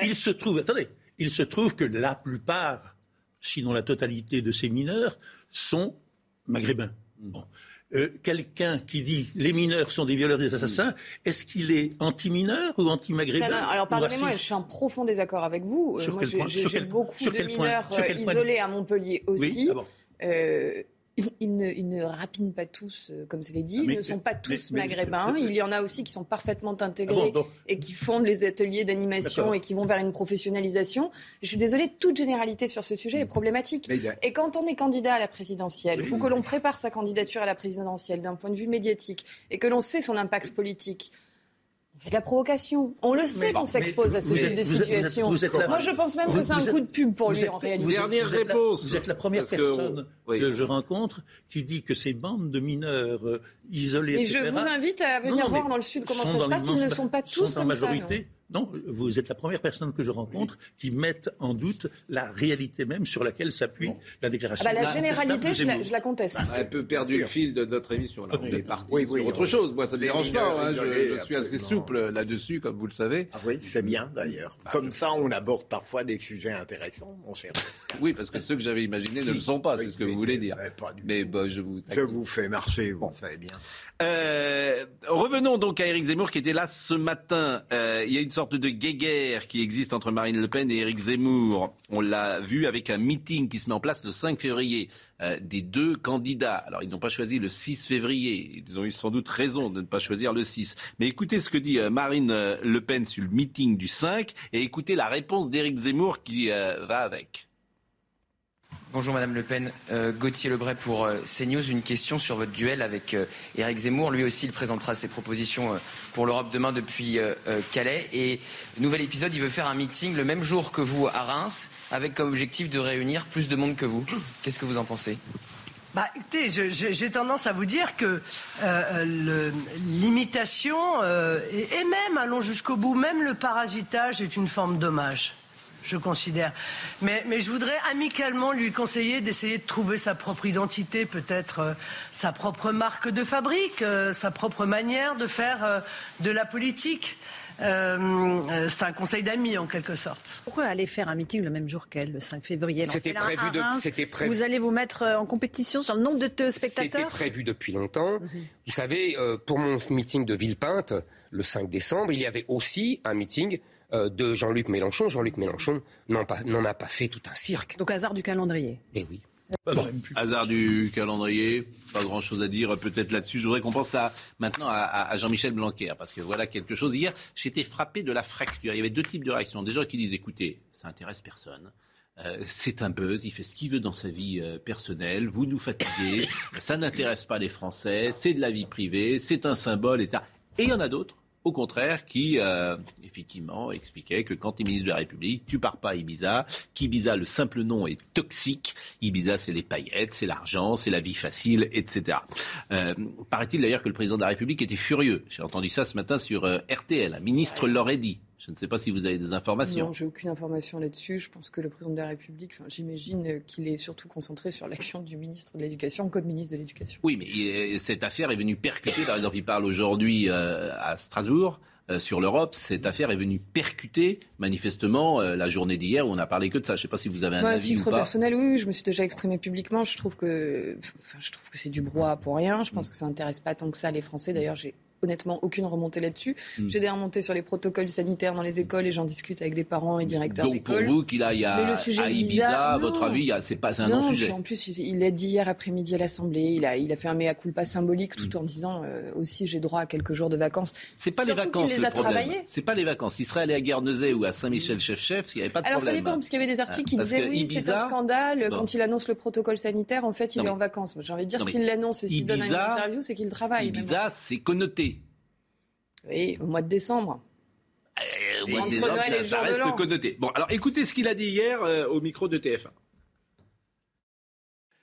Il se trouve, attendez, il se trouve que la plupart, sinon la totalité de ces mineurs, sont maghrébins. Euh, quelqu'un qui dit les mineurs sont des violeurs des assassins, est-ce qu'il est anti-mineur ou anti-maghrébin Alors pardonnez-moi, je suis en profond désaccord avec vous. Euh, moi, j'ai beaucoup de mineurs euh, isolés à Montpellier aussi. Oui ah ils ne, ils rapinent pas tous, euh, comme ça l'est dit, ah, ils ne sont pas tous maghrébins. il y en a aussi qui sont parfaitement intégrés ah et qui font des ateliers d'animation et qui vont vers une professionnalisation. Je suis désolée, toute généralité sur ce sujet est problématique. Et quand on est candidat à la présidentielle, ou que l'on prépare sa candidature à la présidentielle d'un point de vue médiatique, et que l'on sait son impact politique, fait de la provocation. On le sait qu'on s'expose à ce type de situation. Moi, je pense même que c'est un coup de pub pour lui, en réalité. Dernière réponse. Vous êtes la première personne que je rencontre qui dit que ces bandes de mineurs euh, isolés, Et je vous invite à venir voir dans le Sud comment ça se passe. Ils ne sont pas tous comme majorité, ça. Non, vous êtes la première personne que je rencontre qui mette en doute la réalité même sur laquelle s'appuie la déclaration. Ah bah, la généralité, je la, conteste. On a un peu perdu le fil de notre émission. Là. On est parti sur autre chose. Moi, ça ne me dérange pas. Hein. Je, suis assez souple là-dessus, comme vous le savez. Ah oui, c'est bien d'ailleurs. Bah, comme ça, on aborde parfois des sujets intéressants, mon cher. oui, parce que ceux que j'avais imaginés ne le sont pas, c'est ce que vous voulez dire. Mais bah, je vous. Je vous fais marcher, vous savez bien. Euh, revenons donc à Éric Zemmour qui était là ce matin. Euh, il y a une sorte de guéguerre qui existe entre Marine Le Pen et Éric Zemmour. On l'a vu avec un meeting qui se met en place le 5 février euh, des deux candidats. Alors ils n'ont pas choisi le 6 février. Ils ont eu sans doute raison de ne pas choisir le 6. Mais écoutez ce que dit Marine Le Pen sur le meeting du 5 et écoutez la réponse d'Éric Zemmour qui va avec. Bonjour Madame Le Pen. Euh, Gauthier Lebray pour euh, CNews. Une question sur votre duel avec euh, Éric Zemmour. Lui aussi, il présentera ses propositions pour l'Europe demain depuis Calais. Et nouvel épisode, il veut faire un meeting le même jour que vous à Reims, avec comme objectif de réunir plus de monde que vous. Qu'est-ce que vous en pensez? Bah, j'ai tendance à vous dire que l'imitation, et, même, allons jusqu'au bout, même le parasitage est une forme d'hommage je considère. Mais, je voudrais amicalement lui conseiller d'essayer de trouver sa propre identité, peut-être euh, sa propre marque de fabrique, euh, sa propre manière de faire euh, de la politique. c'est un conseil d'amis en quelque sorte. Pourquoi aller faire un meeting le même jour qu'elle, le 5 février? C'était prévu, de, prévu. Vous allez vous mettre en compétition sur le nombre de spectateurs? C'était prévu depuis longtemps. Mhm. Vous savez, pour mon meeting de Villepinte, le 5 décembre, il y avait aussi un meeting euh, de Jean-Luc Mélenchon. Jean-Luc Mélenchon n'en a pas fait tout un cirque. Donc hasard du calendrier. Eh oui. hasard du calendrier, pas grand chose à dire peut-être là-dessus. Je voudrais qu'on pense à, maintenant à, Jean-Michel Blanquer, parce que voilà quelque chose. Hier, j'étais frappé de la fracture. Il y avait deux types de réactions. Des gens qui disent écoutez, ça intéresse personne. Euh, c'est un buzz, il fait ce qu'il veut dans sa vie euh, personnelle, vous nous fatiguez, ça n'intéresse pas les Français, c'est de la vie privée, c'est un symbole, etc. Et il y en a d'autres au contraire, qui euh, effectivement expliquait que quand tu ministre de la République, tu pars pas à Ibiza, qu'Ibiza, le simple nom est toxique. Ibiza, c'est les paillettes, c'est l'argent, c'est la vie facile, etc. Euh, paraît-il d'ailleurs que le président de la République était furieux. J'ai entendu ça ce matin sur euh, RTL. Un ministre l'aurait dit. Je ne sais pas si vous avez des informations. Non, j'ai aucune information là-dessus. Je pense que le président de la République, enfin, j'imagine qu'il est surtout concentré sur l'action du ministre de l'Éducation comme ministre de l'Éducation. Oui, mais cette affaire est venue percuter, par exemple, il parle aujourd'hui euh, à Strasbourg euh, sur l'Europe, cette affaire est venue percuter manifestement euh, la journée d'hier où on a parlé que de ça. Je ne sais pas si vous avez un avis ou pas. personnel, oui, je me suis déjà exprimé publiquement. Je trouve que, enfin, je trouve que c'est du brouhaha pour rien. Je pense que ça n'intéresse pas tant que ça les Français. D'ailleurs, j'ai honnêtement aucune remontée là-dessus. Hmm. J'ai des remontées sur les protocoles sanitaires dans les écoles et j'en discute avec des parents et directeurs d'école. Donc pour vous qu'il aille à, à Ibiza, à votre avis, c'est pas un non-sujet. En plus, il l'a dit hier après-midi à l'Assemblée. Il a, il a fait un mea culpa symbolique tout hmm. en disant euh, aussi j'ai droit à quelques jours de vacances. C'est pas les vacances le problème. C'est pas les vacances. Il serait allé à Guernesey ou à Saint-Michel-Chef-Chef, il n'y avait pas de Alors problème. Alors ça dépend parce qu'il y avait des articles qui disaient oui c'est un scandale quand il annonce le protocole sanitaire. En fait, il est en vacances. J'ai envie de dire s'il l'annonce et s'il donne une interview, c'est qu'il travaille. Ibiza, c'est connoté. Oui, au mois de décembre. Euh, au mois de décembre, ça, reste connoté. Bon, alors écoutez ce qu'il a dit hier euh, au micro de TF1.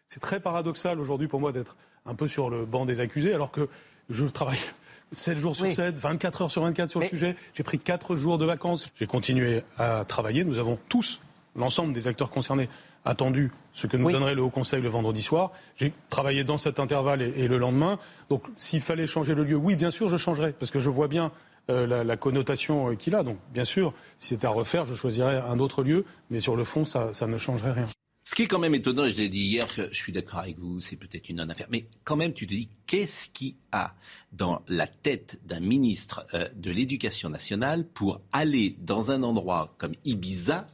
C'est très paradoxal aujourd'hui pour moi d'être un peu sur le banc des accusés, alors que je travaille 7 jours sur 7, 24 heures sur 24 sur le sujet. J'ai pris 4 jours de vacances. J'ai continué à travailler. Nous avons tous, l'ensemble des acteurs concernés, attendu ce que nous donnerait le Haut Conseil le vendredi soir. J'ai travaillé dans cet intervalle et, le lendemain. Donc s'il fallait changer le lieu, oui, bien sûr, je changerais, parce que je vois bien euh, la, connotation euh, qu'il a. Donc bien sûr, si c'était à refaire, je choisirais un autre lieu, mais sur le fond, ça, ça ne changerait rien. Ce qui est quand même étonnant, et je l'ai dit hier, je suis d'accord avec vous, c'est peut-être une non-affaire, mais quand même, tu te dis, qu'est-ce qui a dans la tête d'un ministre euh, de l'Éducation nationale pour aller dans un endroit comme Ibiza,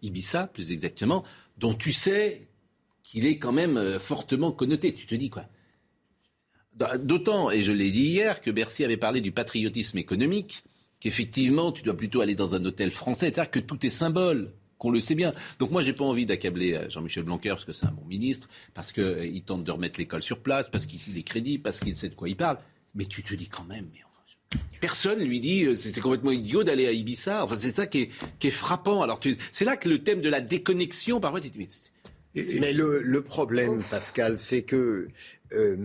Ibiza plus exactement, dont tu sais qu'il est quand même euh, fortement connoté. Tu te dis quoi? D'autant, et je l'ai dit hier, que Bercy avait parlé du patriotisme économique, qu'effectivement, tu dois plutôt aller dans un hôtel français, c'est-à-dire que tout est symbole qu'on le sait bien. Donc moi, j'ai pas envie d'accabler euh, Jean-Michel Blanquer parce que c'est un bon ministre, parce qu'il tente de remettre l'école sur place, parce qu'il est crédible, parce qu'il sait de quoi il parle. Mais tu te dis quand même, Personne lui dit euh, c'est complètement idiot d'aller à Ibiza. Enfin, c'est ça qui est, frappant. Alors, c'est là que le thème de la déconnexion, parfois, tu dis, mais, le, problème, Pascal, c'est que euh,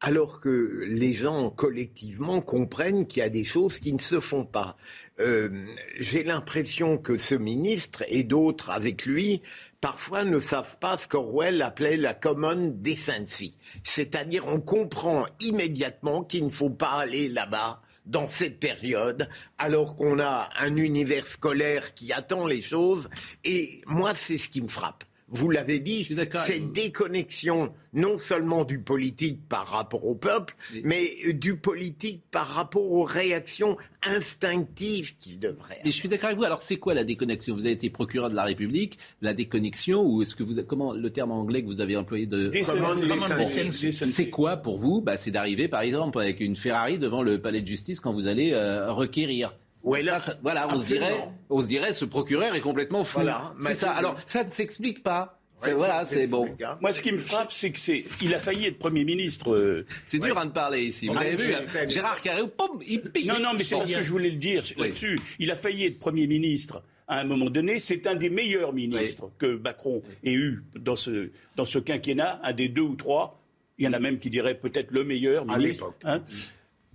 alors que les gens collectivement comprennent qu'il y a des choses qui ne se font pas. Euh, j'ai l'impression que ce ministre et d'autres avec lui parfois ne savent pas ce qu'Orwell appelait la common decency. C'est-à-dire on comprend immédiatement qu'il ne faut pas aller là-bas dans cette période, alors qu'on a un univers scolaire qui attend les choses. Et moi, c'est ce qui me frappe vous l'avez dit, cette déconnexion non seulement du politique par rapport au peuple, mais du politique par rapport aux réactions instinctives qu'il devrait. Mais je suis d'accord avec vous. Alors c'est quoi la déconnexion? Vous avez été procureur de la République, la déconnexion ou est-ce que vous comment le terme anglais que vous avez employé de C'est quoi pour vous? Bah, c'est d'arriver par exemple avec une Ferrari devant le palais de justice quand vous allez euh, requérir voilà, on se, dirait, on se dirait, ce procureur est complètement fou. c'est ça. Alors, ça ne s'explique pas. voilà, c'est bon. Moi, ce qui me frappe, c'est que c'est, il a failli être Premier ministre. Euh, c'est dur à de parler ici. Vous avez vu, Gérard Carré, il pique. Non, non, mais c'est parce que je voulais le dire là-dessus. Il a failli être Premier ministre à un moment donné. C'est un des meilleurs ministres que Macron ait eu dans ce, dans ce quinquennat, un des deux ou trois. Il y en a même qui diraient peut-être le meilleur ministre. Hein.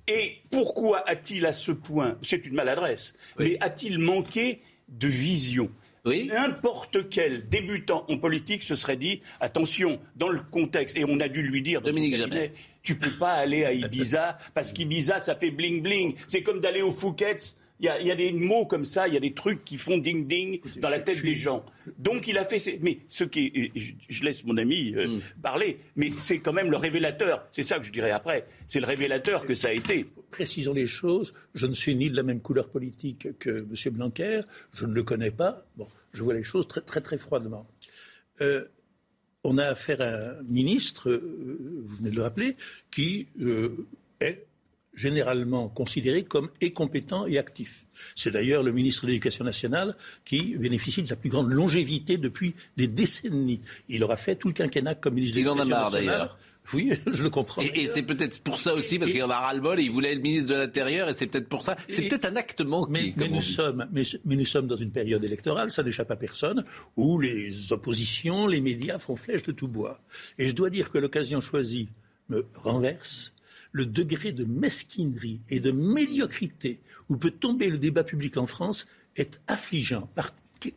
Et pourquoi a-t-il à ce point, c'est une maladresse, mais a-t-il manqué de vision? N'importe quel débutant en politique se serait dit attention, dans le contexte, et on a dû lui dire Dominique Jamais. tu peux pas aller à Ibiza parce qu'Ibiza ça fait bling bling. C'est comme d'aller au Fouquet's Il y, a, il y a des mots comme ça, il y a des trucs qui font ding-ding dans la tête des gens. Donc il a fait. Ses... Mais ce qui est... je, je laisse mon ami euh, Mm. parler, mais c'est quand même le révélateur. C'est ça que je dirais après. C'est le révélateur que ça a été. Précisons les choses. Je ne suis ni de la même couleur politique que M. Blanquer. Je ne le connais pas. Bon, je vois les choses très, très, très froidement. Euh, on a affaire à un ministre, euh, vous venez de le rappeler, qui euh, est généralement considéré comme incompétent et actif. C'est d'ailleurs le ministre de l'Éducation nationale qui bénéficie de sa plus grande longévité depuis des décennies. Il aura fait tout le quinquennat comme ministre de Il en a l'Éducation marre, nationale. d'ailleurs. Oui, je le comprends. Et, et c'est peut-être pour ça aussi, parce qu'il en a ras-le-bol et il voulait être ministre de l'Intérieur, et c'est peut-être pour ça. C'est peut-être un acte manqué, Mais, comme mais on nous dit. sommes, mais, mais nous sommes dans une période électorale, ça n'échappe à personne, où les oppositions, les médias font flèche de tout bois. Et je dois dire que l'occasion choisie me renverse. Le degré de mesquinerie et de médiocrité où peut tomber le débat public en France est affligeant.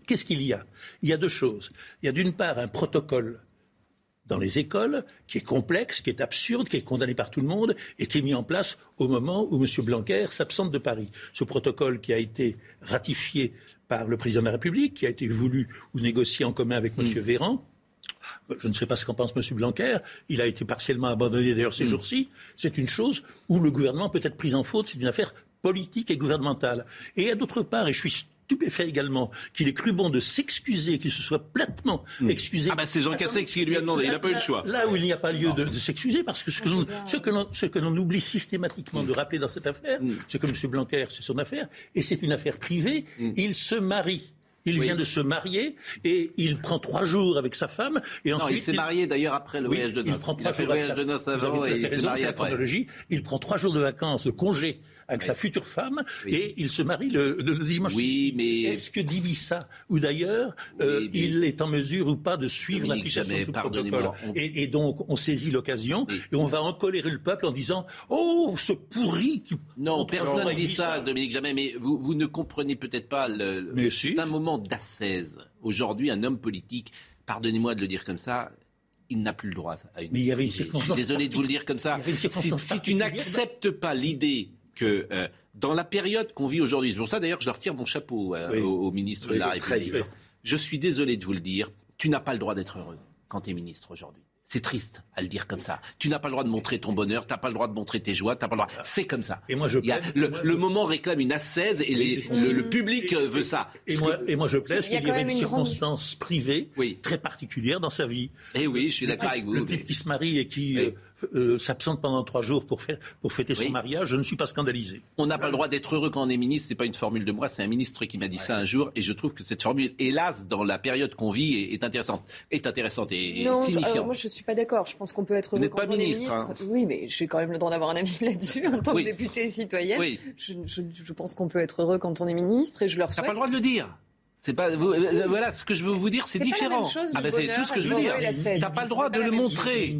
Qu'est-ce qu'il y a? Il y a deux choses. Il y a d'une part un protocole dans les écoles, qui est complexe, qui est absurde, qui est condamné par tout le monde et qui est mis en place au moment où M. Blanquer s'absente de Paris. Ce protocole qui a été ratifié par le président de la République, qui a été voulu ou négocié en commun avec M. Véran, je ne sais pas ce qu'en pense M. Blanquer. Il a été partiellement abandonné d'ailleurs ces jours-ci. C'est une chose où le gouvernement peut être pris en faute. C'est une affaire politique et gouvernementale. Et d'autre part, et je suis stupéfait également qu'il ait cru bon de s'excuser, qu'il se soit platement excusé. Ah bah c'est Jean qui lui a demandé, il n'a pas eu le choix. Là où il n'y a pas lieu de, de s'excuser, parce que ce que l'on- ce que l'on ce que l'on oublie systématiquement de rappeler dans cette affaire, Mm. c'est que M. Blanquer, c'est son affaire, et c'est une affaire privée. Mm. Il se marie. Il vient de se marier et il prend trois jours avec sa femme et Non, ensuite il s'est marié d'ailleurs après le Oui, voyage de il noces. prend Il trois a fait le jours voyage de noces avant et il s'est marié après. Il prend trois jours de vacances, de congé avec sa future femme et il se marie le, le- le dimanche. Oui, mais- Est-ce que Dibissa ou d'ailleurs euh, mais- il est en mesure ou pas de suivre l'application de ce protocole on- et, et donc on saisit l'occasion Oui. et on va encolérer le peuple en disant Oh, ce pourri qui. Non, personne dit ça, Dominique Jamais, mais vous, vous ne comprenez peut-être pas. Le, Mais si. C'est un moment d'assaise. Aujourd'hui, un homme politique, pardonnez-moi de le dire comme ça, il n'a plus le droit à une. Mais il y avait une Je suis circonstance désolé de vous le dire comme ça. Si, circonstance si tu n'acceptes pas l'idée que euh, dans la période qu'on vit aujourd'hui, c'est pour ça d'ailleurs que je leur tire mon chapeau euh, Oui. au, au ministre Oui, de la République. Je suis désolé de vous le dire, tu n'as pas le droit d'être heureux quand tu es ministre aujourd'hui. C'est triste à le dire comme ça. Tu n'as pas le droit de montrer ton bonheur, tu n'as pas le droit de montrer tes joies, tu n'as pas le droit. C'est comme ça. Et moi, je y plaide- le, moi, le je- moment réclame une assaise et les- le, le public euh, veut ça. Et moi, et moi, je plaide Il y a qu'il y quand avait même une une grande- circonstance privée Oui. très particulière dans sa vie. Eh oui, je suis d'accord avec vous. Le mais- type qui se marie et qui Oui. Euh, euh, s'absente pendant trois jours pour, faire, pour fêter son mariage, je ne suis pas scandalisé. On n'a pas le droit d'être heureux quand on est ministre. C'est pas une formule de moi, c'est un ministre qui m'a dit ça un jour, et je trouve que cette formule, hélas, dans la période qu'on vit, est, est intéressante, est intéressante et, et Non, je- signifiante. alors, moi je suis pas d'accord. Je pense qu'on peut être heureux quand pas on ministre, est ministre. hein. Oui, mais j'ai quand même le droit d'avoir un avis là-dessus en tant Oui. que députée et citoyenne. Oui. Je, je- je pense qu'on peut être heureux quand on est ministre et je leur T'as souhaite. pas le droit de le dire. C'est pas vous- euh, voilà ce que je veux vous dire, c'est différent. chose, ah ben c'est tout ce que je veux dire. T'as pas le droit de le montrer.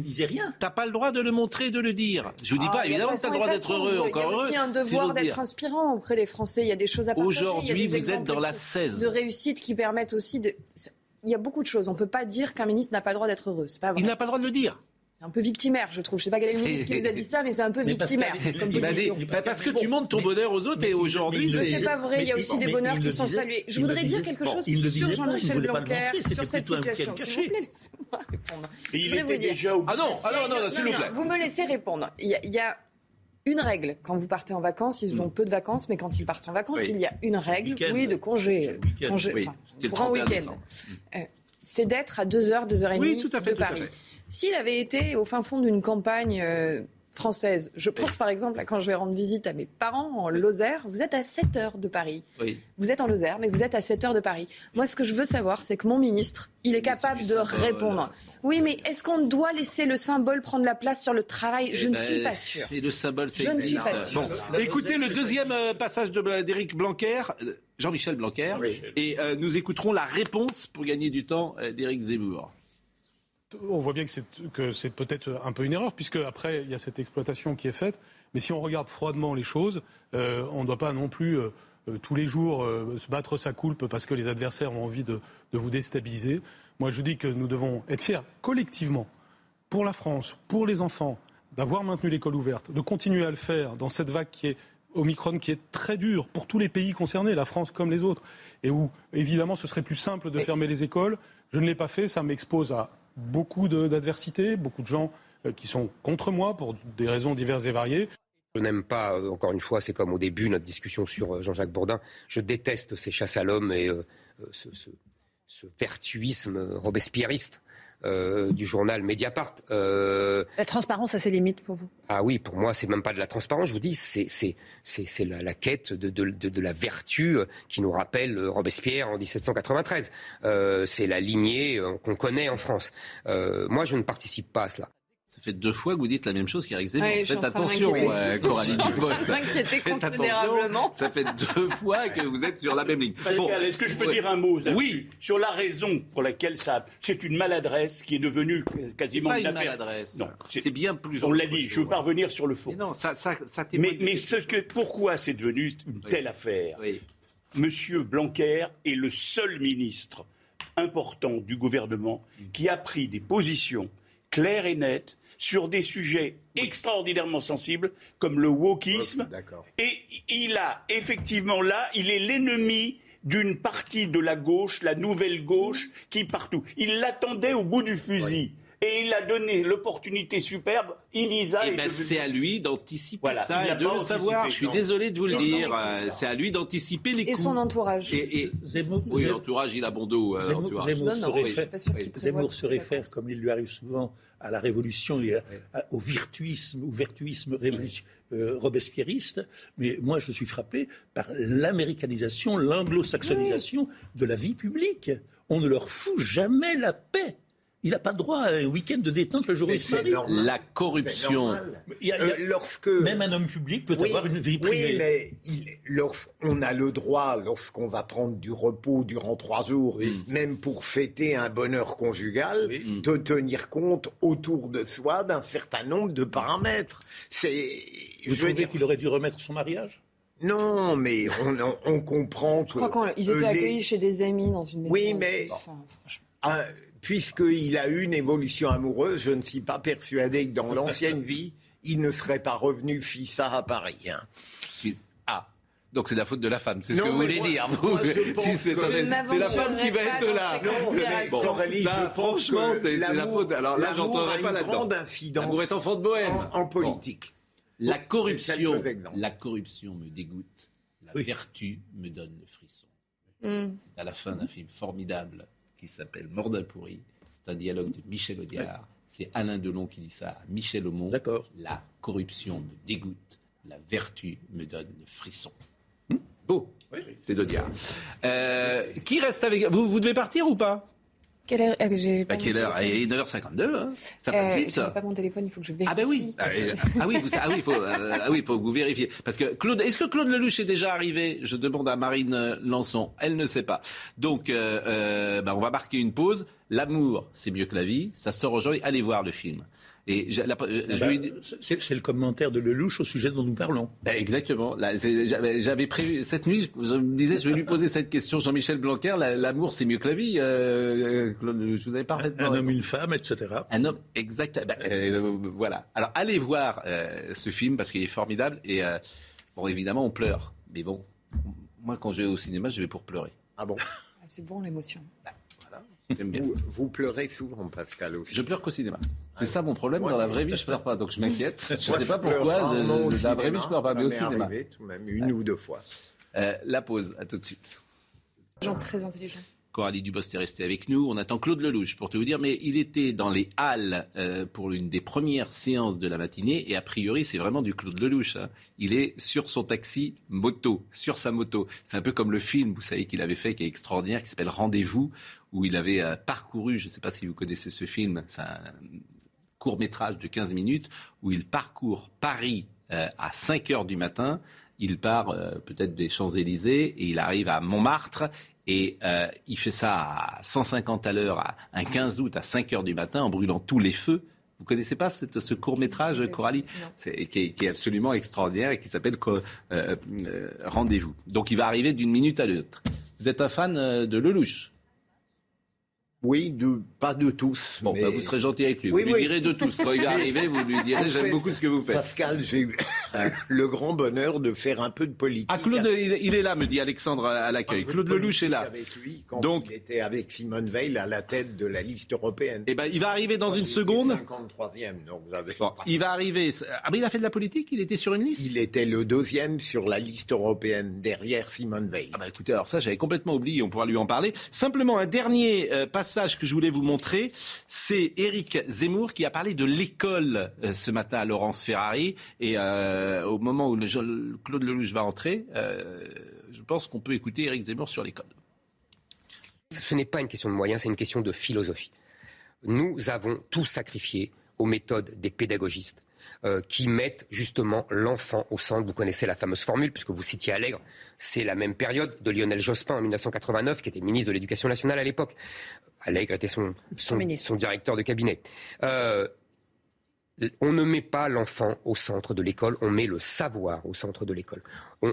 T'as pas le droit de le montrer, de le dire. Je vous dis Ah, pas évidemment que t'as le droit d'être heureux, encore heureux. Il y a aussi un devoir d'être inspirant auprès des Français. Il y a des choses à partager. Aujourd'hui, vous êtes dans la qui- 16. de réussite qui permettent aussi de. Il y a beaucoup de choses. On peut pas dire qu'un ministre n'a pas le droit d'être heureux. C'est pas vrai. Il n'a pas le droit de le dire. C'est un peu victimaire, je trouve. Je sais pas quel est le ministre qui vous a dit ça, mais c'est un peu Mais parce victimaire. qu'avec- comme il dit- Bah, parce que Bon, tu montres ton bonheur aux autres et aujourd'hui. mais- Mais Mais- c'est pas vrai, il y a aussi des bonheurs qui sont disait- salués. Je voudrais dire quelque bon, chose sur Jean-Michel Blanquer, sur cette situation. S'il vous plaît, laissez-moi répondre. Et il était vous déjà au Ah non, ah non, non, non, s'il vous plaît. Vous me laissez répondre. Il y a, une règle quand vous partez en vacances. Ils ont peu de vacances, mais quand ils partent en vacances, il y a une règle, oui, de congé. C'est le week-end. congé c'était le grand 31 week-end. Euh, C'est d'être à 2h, 2h30 Oui, tout à fait, de Paris. S'il avait été au fin fond d'une campagne euh, française, je pense par exemple à quand je vais rendre visite à mes parents en Lozère, vous êtes à 7 heures de Paris. Oui. Vous êtes en Lozère, mais vous êtes à 7 heures de Paris. Moi, ce que je veux savoir, c'est que mon ministre, il est c'est capable de répondre. Oui, mais est-ce qu'on doit laisser le symbole prendre la place sur le travail? Je Eh ne ben, suis pas sûre. Et le symbole, ça Je ne suis pas sûre. Bon, écoutez le deuxième euh, passage de- d'Éric Blanquer, euh, Jean-Michel Blanquer, Oui. et euh, nous écouterons la réponse pour gagner du temps euh, d'Éric Zemmour. On voit bien que c'est, peut-être un peu une erreur, puisque après, il y a cette exploitation qui est faite. Mais si on regarde froidement les choses, euh, on ne doit pas non plus euh, tous les jours euh, se battre sa coulpe parce que les adversaires ont envie de, de vous déstabiliser. Moi, je dis que nous devons être fiers collectivement, pour la France, pour les enfants, d'avoir maintenu l'école ouverte, de continuer à le faire dans cette vague qui est Omicron qui est très dur pour tous les pays concernés, la France comme les autres, et où évidemment ce serait plus simple de fermer les écoles. Je ne l'ai pas fait, ça m'expose à beaucoup d'adversité, beaucoup de gens euh, qui sont contre moi pour des raisons diverses et variées. Je n'aime pas, euh, encore une fois, c'est comme au début notre discussion sur euh, Jean-Jacques Bourdin, je déteste ces chasses à l'homme et ce, ce, vertuisme robespierriste euh, du journal Mediapart. Euh, la transparence a ses limites pour vous? Ah oui, pour moi, c'est même pas de la transparence. Je vous dis, c'est la, la, quête de, de, de, la vertu qui nous rappelle Robespierre en 1793. Euh, c'est la lignée qu'on connaît en France. moi, je ne participe pas à cela. Ça fait deux fois que vous dites la même chose qu'Éric Zemmour. Faites attention, euh, Coralie Dupost. m'inquiéter considérablement. Ça fait deux fois que vous êtes sur la même ligne. Pascal, est-ce que je peux dire un mot Oui. Sur la raison pour laquelle ça. C'est une maladresse qui est devenue quasiment pas une, maladresse. Non, c'est bien plus. On l'a dit. Je veux pas revenir sur le fond. Mais non, ça, ça, ça Mais, mais ce que, pourquoi c'est devenu une telle affaire Monsieur Blanquer est le seul ministre important du gouvernement qui a pris des positions claires et nettes sur des sujets extraordinairement sensibles comme le wokisme. Et il a effectivement là, il est l'ennemi d'une partie de la gauche, la nouvelle gauche, qui partout. Il l'attendait au bout du fusil. Et il a donné l'opportunité superbe. Elisa eh ben, c'est à lui d'anticiper ça et de le savoir. Je suis désolé de vous le dire. C'est à lui d'anticiper les coups. Et son entourage. Et, Zemmour, oui, l'entourage, il a bon dos. Euh, Zemmour, se réfère, comme il lui arrive souvent, à la révolution et au virtuisme, au vertuisme euh, robespierriste. Mais moi, je suis frappé par l'américanisation, l'anglo-saxonisation de la vie publique. On ne leur fout jamais la paix. Il n'a pas droit à un week-end de détente le jour où La corruption. Euh, lorsque... Même un homme public peut avoir une vie privée. Oui, mais il, lorsqu'on a le droit, lorsqu'on va prendre du repos durant trois jours, même pour fêter un bonheur conjugal, de tenir compte autour de soi d'un certain nombre de paramètres. C'est. Vous je dire qu'il aurait dû remettre son mariage? Non, mais on, comprend que. Je crois qu'ils étaient accueillis chez des amis dans une maison. Oui, mais puisqu'il a eu une évolution amoureuse, je ne suis pas persuadé que dans l'ancienne vie, il ne serait pas revenu fissa à Paris. Hein. Ah. Donc c'est la faute de la femme, c'est ce que vous voulez dire. c'est la femme qui va être là. bon, ça, franchement, c'est la faute. Alors là, j'entendrai pas là-dedans. L'amour est enfant de bohème. En, politique. La corruption, la corruption me dégoûte. La vertu me donne le frisson. Hmm. C'est à la fin d'un film formidable qui s'appelle Mordin pourri. C'est un dialogue de Michel Audiard. C'est Alain Delon qui dit ça à Michel Aumont. D'accord. La corruption me dégoûte, la vertu me donne le frisson. Hmm Beau. Oui. C'est d'Audiard. Euh, qui reste avec vous Vous devez partir ou pas? Quelle heure euh, bah, Quelle heure Il est 9h52, hein ça passe euh, vite. Je pas mon téléphone, il faut que je vérifie. Ah ben oui, ah, ah oui, vous, ah oui, faut, euh, ah oui, faut que vous vérifiez. Parce que Claude, est-ce que Claude Lelouch est déjà arrivé? Je demande à Marine Lançon. Elle ne sait pas. Donc, euh, bah, on va marquer une pause. L'amour, c'est mieux que la vie. Ça sort aujourd'hui. Allez voir le film. Et eh ben, c'est le commentaire de Lelouch au sujet dont nous parlons. Ben, exactement. J'avais prévu cette nuit, je me disais, je vais lui poser cette question, Jean-Michel Blanquer. L'amour, c'est mieux que la vie. Euh, je vous avais parfaitement. Un, homme, une femme, etc. Un homme, exact. Ben, euh, voilà. Alors allez voir euh, ce film parce qu'il est formidable. Et bon, évidemment, on pleure. Mais bon, moi, quand je vais au cinéma, je vais pour pleurer. Ah bon C'est bon l'émotion. Vous, pleurez souvent, Pascal, aussi. Je pleure qu'au cinéma. C'est ça mon problème. Dans la vraie vie, je pleure pas. Donc je m'inquiète. Je ne sais pas pourquoi. Dans la vraie vie, je pleure pas, mais au cinéma. Arrivé, tout même une ou deux fois. Euh, la pause. À tout de suite. Gens très intelligents. Coralie Dubos est restée avec nous. On attend Claude Lelouch pour te vous dire, mais il était dans les halles euh, pour l'une des premières séances de la matinée et a priori c'est vraiment du Claude Lelouch. Hein. Il est sur son taxi moto, sur sa moto. C'est un peu comme le film, vous savez, qu'il avait fait, qui est extraordinaire, qui s'appelle Rendez-vous, où il avait euh, parcouru, je ne sais pas si vous connaissez ce film, c'est un court métrage de 15 minutes, où il parcourt Paris euh, à 5 heures du matin il part peut-être des Champs-Élysées et il arrive à Montmartre et euh, il fait ça à 150 à l'heure, un 15 août à 5 heures du matin, en brûlant tous les feux. Vous connaissez pas ce court métrage, Coralie? qui est, qui est, absolument extraordinaire et qui s'appelle euh, euh, Rendez-vous. Donc il va arriver d'une minute à l'autre. Vous êtes un fan de Lelouch? Oui, de, pas de tous. Bon, bah, vous serez gentil avec lui. vous lui direz de tous. Quand il va arriver, vous lui direz j'aime beaucoup ce que vous faites. Pascal, j'ai eu le grand bonheur de faire un peu de politique. Ah, Claude, il, est là, me dit Alexandre à l'accueil. Claude Lelouch est là. Avec lui, quand Donc, il était avec Simone Veil à la tête de la liste européenne. Eh ben, il va arriver dans une seconde. 53e, donc vous avez... bon, Il va arriver. Ah, mais il a fait de la politique Il était sur une liste? Il était le deuxième sur la liste européenne, derrière Simone Veil. Ah, bah écoutez, alors ça, j'avais complètement oublié, on pourra lui en parler. Simplement, un dernier euh, passage que je voulais vous montrer, c'est Éric Zemmour qui a parlé de l'école euh, ce matin à Laurence Ferrari. Et euh, au moment où Claude Lelouch va entrer, euh, je pense qu'on peut écouter Éric Zemmour sur l'école. Ce n'est pas une question de moyens, c'est une question de philosophie. Nous avons tout sacrifié aux méthodes des pédagogistes. Qui mettent justement l'enfant au centre. Vous connaissez la fameuse formule, puisque vous citiez Allègre, c'est la même période de Lionel Jospin en 1989, qui était ministre de l'Éducation nationale à l'époque. Allègre était son, son, directeur de cabinet. Euh, on ne met pas l'enfant au centre de l'école, on met le savoir au centre de l'école.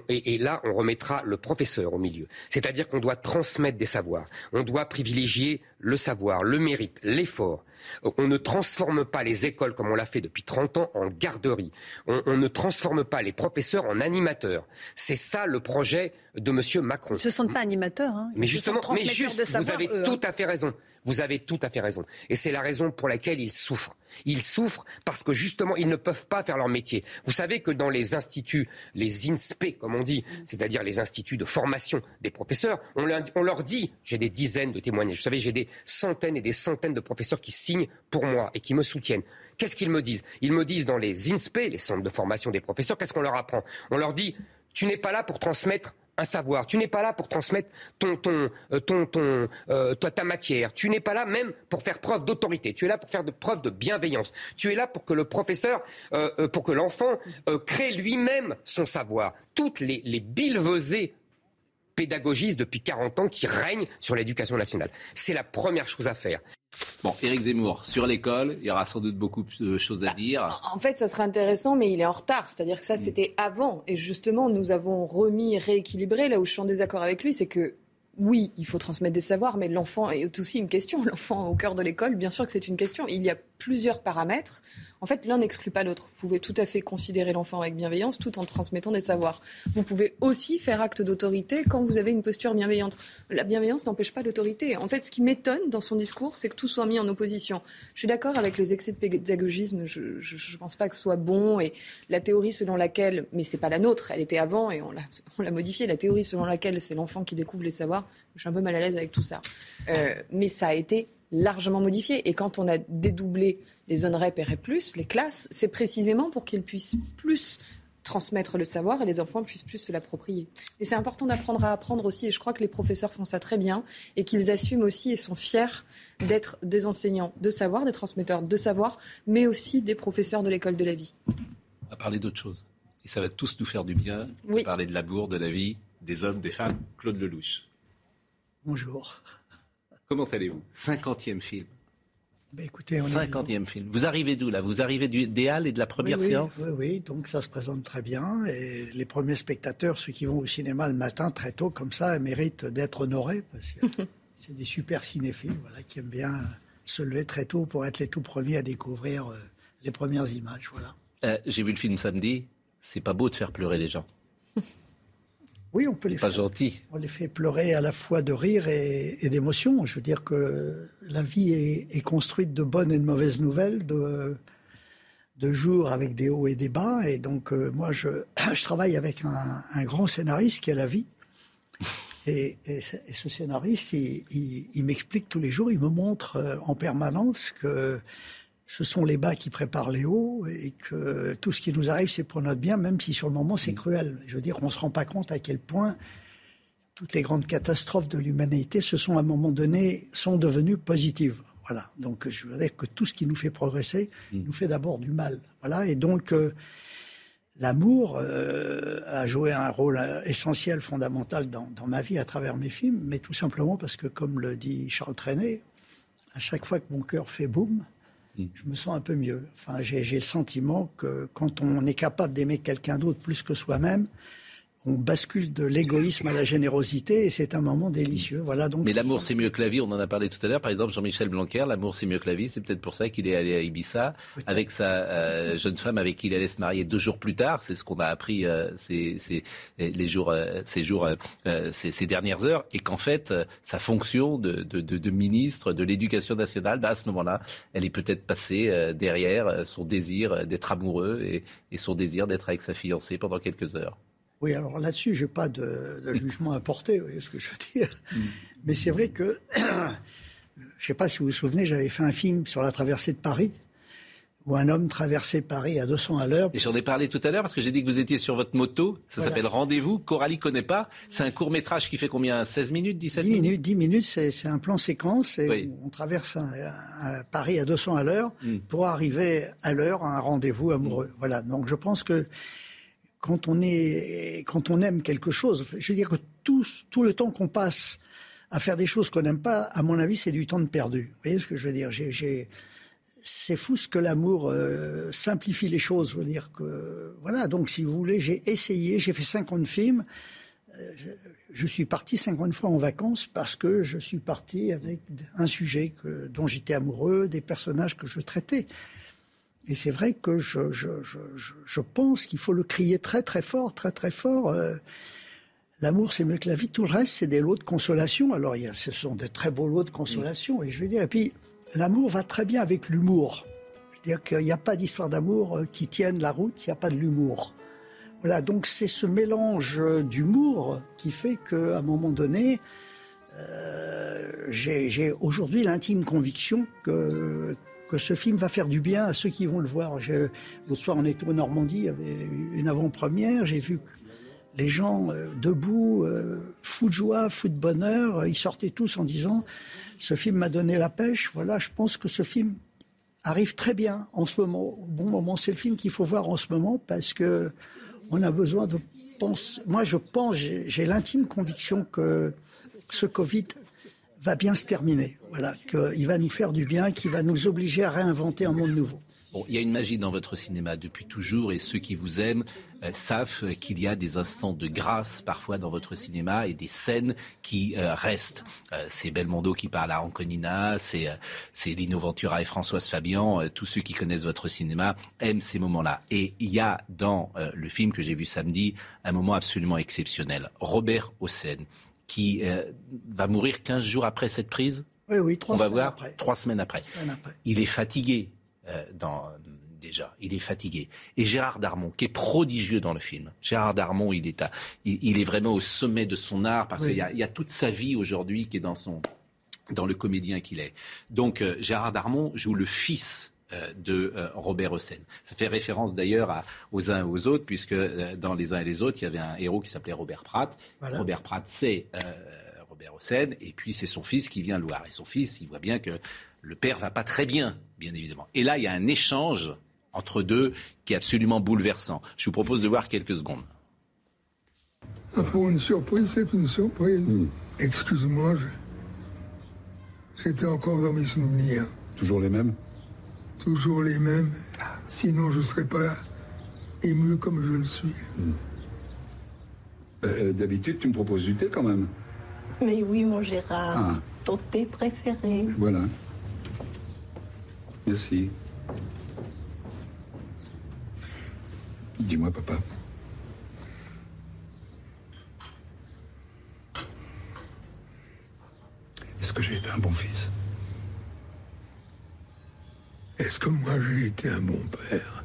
Et, et, là, on remettra le professeur au milieu. C'est-à-dire qu'on doit transmettre des savoirs. On doit privilégier le savoir, le mérite, l'effort. On ne transforme pas les écoles, comme on l'a fait depuis 30 ans, en garderie. On, ne transforme pas les professeurs en animateurs. C'est ça le projet de M. Macron. Ils ne se sentent pas animateurs. Hein. Mais justement, mais juste, vous avez tout hein. à fait raison. Vous avez tout à fait raison. Et c'est la raison pour laquelle ils souffrent. Ils souffrent parce que justement, ils ne peuvent pas faire leur métier. Vous savez que dans les instituts, les INSPE, comme on dit, c'est-à-dire les instituts de formation des professeurs, on leur, dit, j'ai des dizaines de témoignages, vous savez, j'ai des centaines et des centaines de professeurs qui signent pour moi et qui me soutiennent. Qu'est-ce qu'ils me disent? Ils me disent dans les INSPE, les centres de formation des professeurs, qu'est-ce qu'on leur apprend? On leur dit, tu n'es pas là pour transmettre un savoir. Tu n'es pas là pour transmettre ton, ton, euh, ton, ton euh, ta matière. Tu n'es pas là même pour faire preuve d'autorité. Tu es là pour faire preuve de bienveillance. Tu es là pour que le professeur, euh, pour que l'enfant crée lui-même son savoir. Toutes les, les pédagogistes depuis 40 ans qui règnent sur l'éducation nationale. C'est la première chose à faire. Bon, Éric Zemmour, sur l'école, il y aura sans doute beaucoup de choses à dire. Bah, en fait, ça serait intéressant, mais il est en retard. C'est-à-dire que ça, mm. c'était avant. Et justement, nous avons remis, rééquilibré. Là où je suis en désaccord avec lui, c'est que oui, il faut transmettre des savoirs, mais l'enfant est aussi une question. L'enfant au cœur de l'école, bien sûr que c'est une question. Il y a plusieurs paramètres. En fait, l'un n'exclut pas l'autre. Vous pouvez tout à fait considérer l'enfant avec bienveillance tout en transmettant des savoirs. Vous pouvez aussi faire acte d'autorité quand vous avez une posture bienveillante. La bienveillance n'empêche pas l'autorité. En fait, ce qui m'étonne dans son discours, c'est que tout soit mis en opposition. Je suis d'accord avec les excès de pédagogisme. Je ne pense pas que ce soit bon. Et la théorie selon laquelle, mais c'est pas la nôtre, elle était avant et on l'a modifiée. La théorie selon laquelle c'est l'enfant qui découvre les savoirs, je suis un peu mal à l'aise avec tout ça. Euh, mais ça a été largement modifié. Et quand on a dédoublé les zones REP et REP+, les classes, c'est précisément pour qu'ils puissent plus transmettre le savoir et les enfants puissent plus se l'approprier. Et c'est important d'apprendre à apprendre aussi, et je crois que les professeurs font ça très bien, et qu'ils assument aussi et sont fiers d'être des enseignants de savoir, des transmetteurs de savoir, mais aussi des professeurs de l'école de la vie. On va parler d'autre chose. Et ça va tous nous faire du bien, de parler de l'amour, de la vie, des hommes, des femmes. Claude Lelouch. Bonjour. Comment allez-vous? 50e film. Ben écoutez, on 50e film. Vous arrivez d'où là? Vous arrivez des Halles et de la première séance? Oui, oui, donc ça se présente très bien. Et les premiers spectateurs, ceux qui vont au cinéma le matin très tôt, comme ça, méritent d'être honorés. Parce que c'est des super cinéphiles voilà, qui aiment bien se lever très tôt pour être les tout premiers à découvrir euh, les premières images. Voilà. Euh, j'ai vu le film samedi. C'est pas beau de faire pleurer les gens. Oui, on peut les pas gentil. On les fait pleurer à la fois de rire et, d'émotion. Je veux dire que la vie est, construite de bonnes et de mauvaises nouvelles, de, de jours avec des hauts et des bas. Et donc, euh, moi, je, je, travaille avec un, grand scénariste qui est la vie. Et, ce scénariste, il, il m'explique tous les jours, il me montre euh, en permanence que ce sont les bas qui préparent les hauts et que tout ce qui nous arrive, c'est pour notre bien, même si sur le moment, c'est cruel. Je veux dire, on ne se rend pas compte à quel point toutes les grandes catastrophes de l'humanité se sont à un moment donné, sont devenues positives. Voilà. Donc, je veux dire que tout ce qui nous fait progresser mm. nous fait d'abord du mal. Voilà. Et donc, euh, l'amour euh, a joué un rôle essentiel, fondamental dans, dans, ma vie à travers mes films, mais tout simplement parce que, comme le dit Charles Trenet, à chaque fois que mon cœur fait boum, Mm. Je me sens un peu mieux. Enfin, j'ai le sentiment que quand on est capable d'aimer quelqu'un d'autre plus que soi-même, on bascule de l'égoïsme à la générosité et c'est un moment délicieux. Voilà donc. Mais l'amour c'est mieux que la vie, on en a parlé tout à l'heure. Par exemple, Jean-Michel Blanquer, l'amour c'est mieux que la vie, c'est peut-être pour ça qu'il est allé à Ibiza avec sa euh, jeune femme avec qui il allait se marier deux jours plus tard. C'est ce qu'on a appris euh, ces, les jours, euh, ces jours, ces, dernières heures, et qu'en fait sa fonction de, de, ministre de l'Éducation nationale, bah, à ce moment-là, elle est peut-être passée derrière son désir d'être amoureux et, et son désir d'être avec sa fiancée pendant quelques heures. Oui, alors là-dessus, je n'ai pas de, jugement à porter, vous voyez ce que je veux dire. Mm. Mais c'est vrai que, je ne sais pas si vous vous souvenez, j'avais fait un film sur la traversée de Paris, où un homme traversait Paris à 200 à l'heure. Et j'en ai parlé tout à l'heure parce que j'ai dit que vous étiez sur votre moto. Ça s'appelle Rendez-vous. Coralie connaît pas. C'est un court métrage qui fait combien? 16 minutes 17 10 minutes? 10 minutes, c'est un plan séquence. Et On traverse Paris à 200 à l'heure mm. pour arriver à l'heure à un rendez-vous amoureux. Mm. Voilà. Donc je pense que quand on, est, quand on aime quelque chose, je veux dire que tout, le temps qu'on passe à faire des choses qu'on n'aime pas, à mon avis, c'est du temps de perdu. Vous voyez ce que je veux dire? C'est fou ce que l'amour euh, simplifie les choses. Dire que, voilà, donc si vous voulez, j'ai essayé, j'ai fait 50 films. Euh, je suis parti 50 fois en vacances parce que je suis parti avec un sujet dont j'étais amoureux, des personnages que je traitais. Et c'est vrai que je, pense qu'il faut le crier très très fort, très très fort. Euh, l'amour, c'est mieux que la vie. Tout le reste, c'est des lots de consolation. Alors, il y a, ce sont des très beaux lots de consolation. Et je veux dire, et puis, l'amour va très bien avec l'humour. Je veux dire qu'il n'y a pas d'histoire d'amour euh, qui tienne la route s'il n'y a pas de l'humour. Voilà, donc c'est ce mélange d'humour qui fait qu'à un moment donné, euh, j'ai aujourd'hui l'intime conviction que que ce film va faire du bien à ceux qui vont le voir. L'autre soir, on était en Normandie, il y avait une avant-première, j'ai vu les gens euh, debout, euh, fous de joie, fous de bonheur, ils sortaient tous en disant ce film m'a donné la pêche. Voilà, je pense que ce film arrive très bien en ce moment, au bon moment. C'est le film qu'il faut voir en ce moment parce que on a besoin de penser. Moi, je pense, j'ai l'intime conviction que ce Covid va bien se terminer. Voilà, qu'il va nous faire du bien, qu'il va nous obliger à réinventer un monde nouveau. Bon, il y a une magie dans votre cinéma depuis toujours et ceux qui vous aiment euh, savent qu'il y a des instants de grâce parfois dans votre cinéma et des scènes qui euh, restent. Euh, c'est Belmondo qui parle à Anconina, c'est Lino Ventura et Françoise Fabian. tous ceux qui connaissent votre cinéma aiment ces moments-là. Et il y a dans le film que j'ai vu samedi un moment absolument exceptionnel. Robert Hossein qui euh, va mourir 15 jours après cette prise Oui, oui, trois On va voir après. trois semaines après. Il est fatigué euh, dans, déjà. Il est fatigué. Et Gérard Darmon, qui est prodigieux dans le film. Gérard Darmon, il est, à, il, est vraiment au sommet de son art parce qu'il y, y, a toute sa vie aujourd'hui qui est dans son dans le comédien qu'il est. Donc euh, Gérard Darmon joue le fils de euh, Robert Hossein. Ça fait référence d'ailleurs aux uns et aux autres, puisque euh, dans Les uns et les autres, il y avait un héros qui s'appelait Robert Pratt. Robert Pratt, c'est Robert Hossein, et puis c'est son fils qui vient le voir. Et son fils, il voit bien que le père va pas très bien, bien évidemment. Et là, il y a un échange entre deux qui est absolument bouleversant. Je vous propose de voir quelques secondes. Pour une surprise, c'est une surprise. Hmm. Excuse-moi, c'était encore dans mes souvenirs. Toujours les mêmes? Toujours les mêmes. Sinon, je ne serais pas ému comme je le suis. Hmm. Euh, d'habitude, tu me proposes du thé quand même. Mais oui, mon Gérard. Ah. Ton thé préféré. Voilà. Merci. Dis-moi, papa. Est-ce que j'ai été un bon fils? Est-ce que moi j'ai été un bon père?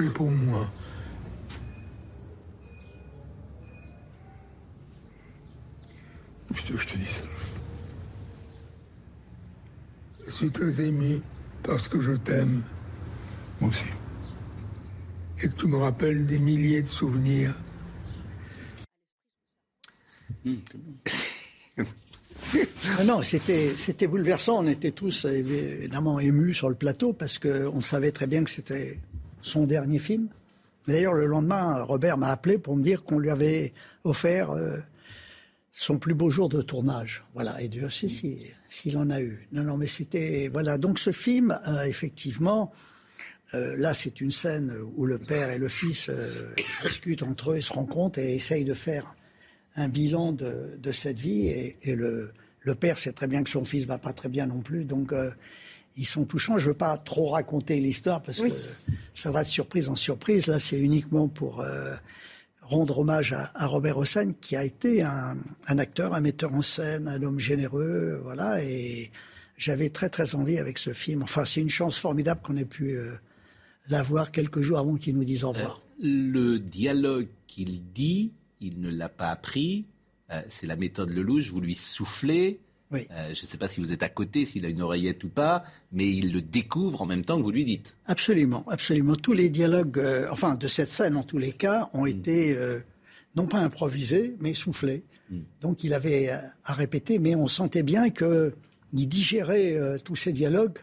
Et pour moi. Je te, je te dis ça. Je suis très ému parce que je t'aime. Moi aussi. Et que tu me rappelles des milliers de souvenirs. Ah non, c'était, bouleversant. On était tous évidemment émus sur le plateau parce qu'on savait très bien que c'était son dernier film. D'ailleurs, le lendemain, Robert m'a appelé pour me dire qu'on lui avait offert euh, son plus beau jour de tournage. Voilà, et Dieu sait s'il en a eu. Non, non, mais c'était. Voilà, donc ce film, euh, effectivement, Euh, là, c'est une scène où le père et le fils discutent entre eux, ils se rencontrent et essayent de faire un bilan de, de cette vie. Et, et le, le, père sait très bien que son fils va pas très bien non plus, donc euh, ils sont touchants. Je veux pas trop raconter l'histoire parce oui. que ça va de surprise en surprise. Là, c'est uniquement pour euh, rendre hommage à, à, Robert Hossein, qui a été un, un, acteur, un metteur en scène, un homme généreux, voilà. Et j'avais très très envie avec ce film. Enfin, c'est une chance formidable qu'on ait pu euh, l'avoir quelques jours avant qu'il nous dise au revoir. Euh, le dialogue qu'il dit, il ne l'a pas appris. Euh, c'est la méthode Lelouch. Vous lui soufflez. Oui. Euh, je ne sais pas si vous êtes à côté, s'il a une oreillette ou pas, mais il le découvre en même temps que vous lui dites. Absolument, absolument. Tous les dialogues, euh, enfin de cette scène en tous les cas, ont mm. été non pas improvisés, mais soufflés. Mm. Donc il avait à répéter, mais on sentait bien qu'il digérait tous ces dialogues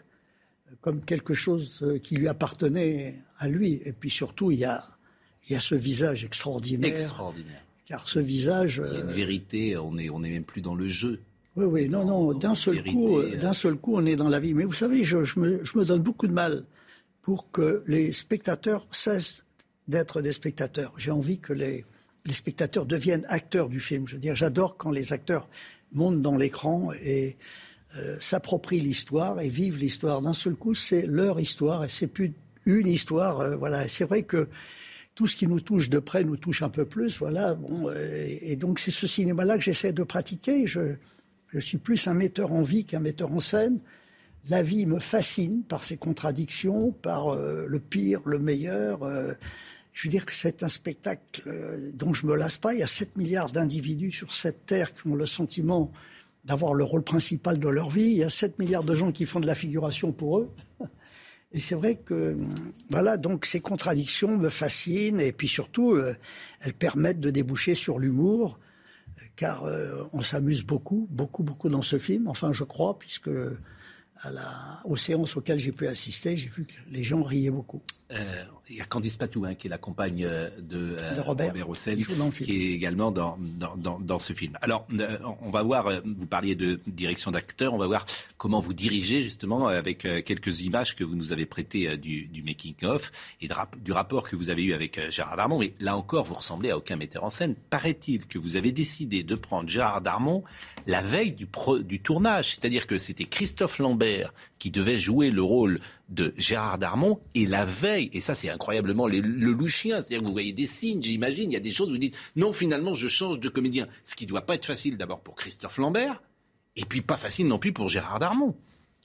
comme quelque chose qui lui appartenait à lui. Et puis surtout, il y a, il y a ce visage extraordinaire. Extraordinaire. Car ce visage. Il y a une vérité, on n'est on est même plus dans le jeu. Oui, oui, non, non, d'un seul, coup, euh... d'un seul coup, on est dans la vie. Mais vous savez, je, je, me, je me donne beaucoup de mal pour que les spectateurs cessent d'être des spectateurs. J'ai envie que les, les spectateurs deviennent acteurs du film. Je veux dire, j'adore quand les acteurs montent dans l'écran et euh, s'approprient l'histoire et vivent l'histoire. D'un seul coup, c'est leur histoire et c'est plus une histoire. Euh, voilà. C'est vrai que tout ce qui nous touche de près nous touche un peu plus. Voilà. Bon, et, donc c'est ce cinéma-là que j'essaie de pratiquer. Je, je suis plus un metteur en vie qu'un metteur en scène. La vie me fascine par ses contradictions, par euh, le pire, le meilleur. Euh, je veux dire que c'est un spectacle euh, dont je me lasse pas. Il y a 7 milliards d'individus sur cette terre qui ont le sentiment d'avoir le rôle principal de leur vie. Il y a 7 milliards de gens qui font de la figuration pour eux. Et c'est vrai que, voilà, donc ces contradictions me fascinent et puis surtout, euh, elles permettent de déboucher sur l'humour car euh, on s'amuse beaucoup, beaucoup, beaucoup dans ce film. Enfin, je crois, puisque à la, aux séances auxquelles j'ai pu assister, j'ai vu que les gens riaient beaucoup. Euh, il y a Candice Patou, hein, qui est la compagne de, euh, de Robert, Robert Hossein, qui, qui, est également dans, dans, dans, dans ce film. Alors, euh, on va voir, vous parliez de direction d'acteur, on va voir comment vous dirigez justement avec quelques images que vous nous avez prêtées du, du making-of et de, du rapport que vous avez eu avec Gérard Darmon. Mais là encore, vous ressemblez à aucun metteur en scène. Paraît-il que vous avez décidé de prendre Gérard Darmon la veille du, pro, du tournage, c'est-à-dire que c'était Christophe Lambert qui devait jouer le rôle de Gérard Darmon et la veille, et ça c'est incroyablement le, le louchien, c'est-à-dire que vous voyez des signes, j'imagine, il y a des choses où vous dites non finalement je change de comédien, ce qui ne doit pas être facile d'abord pour Christophe Lambert, et puis pas facile non plus pour Gérard Darmon.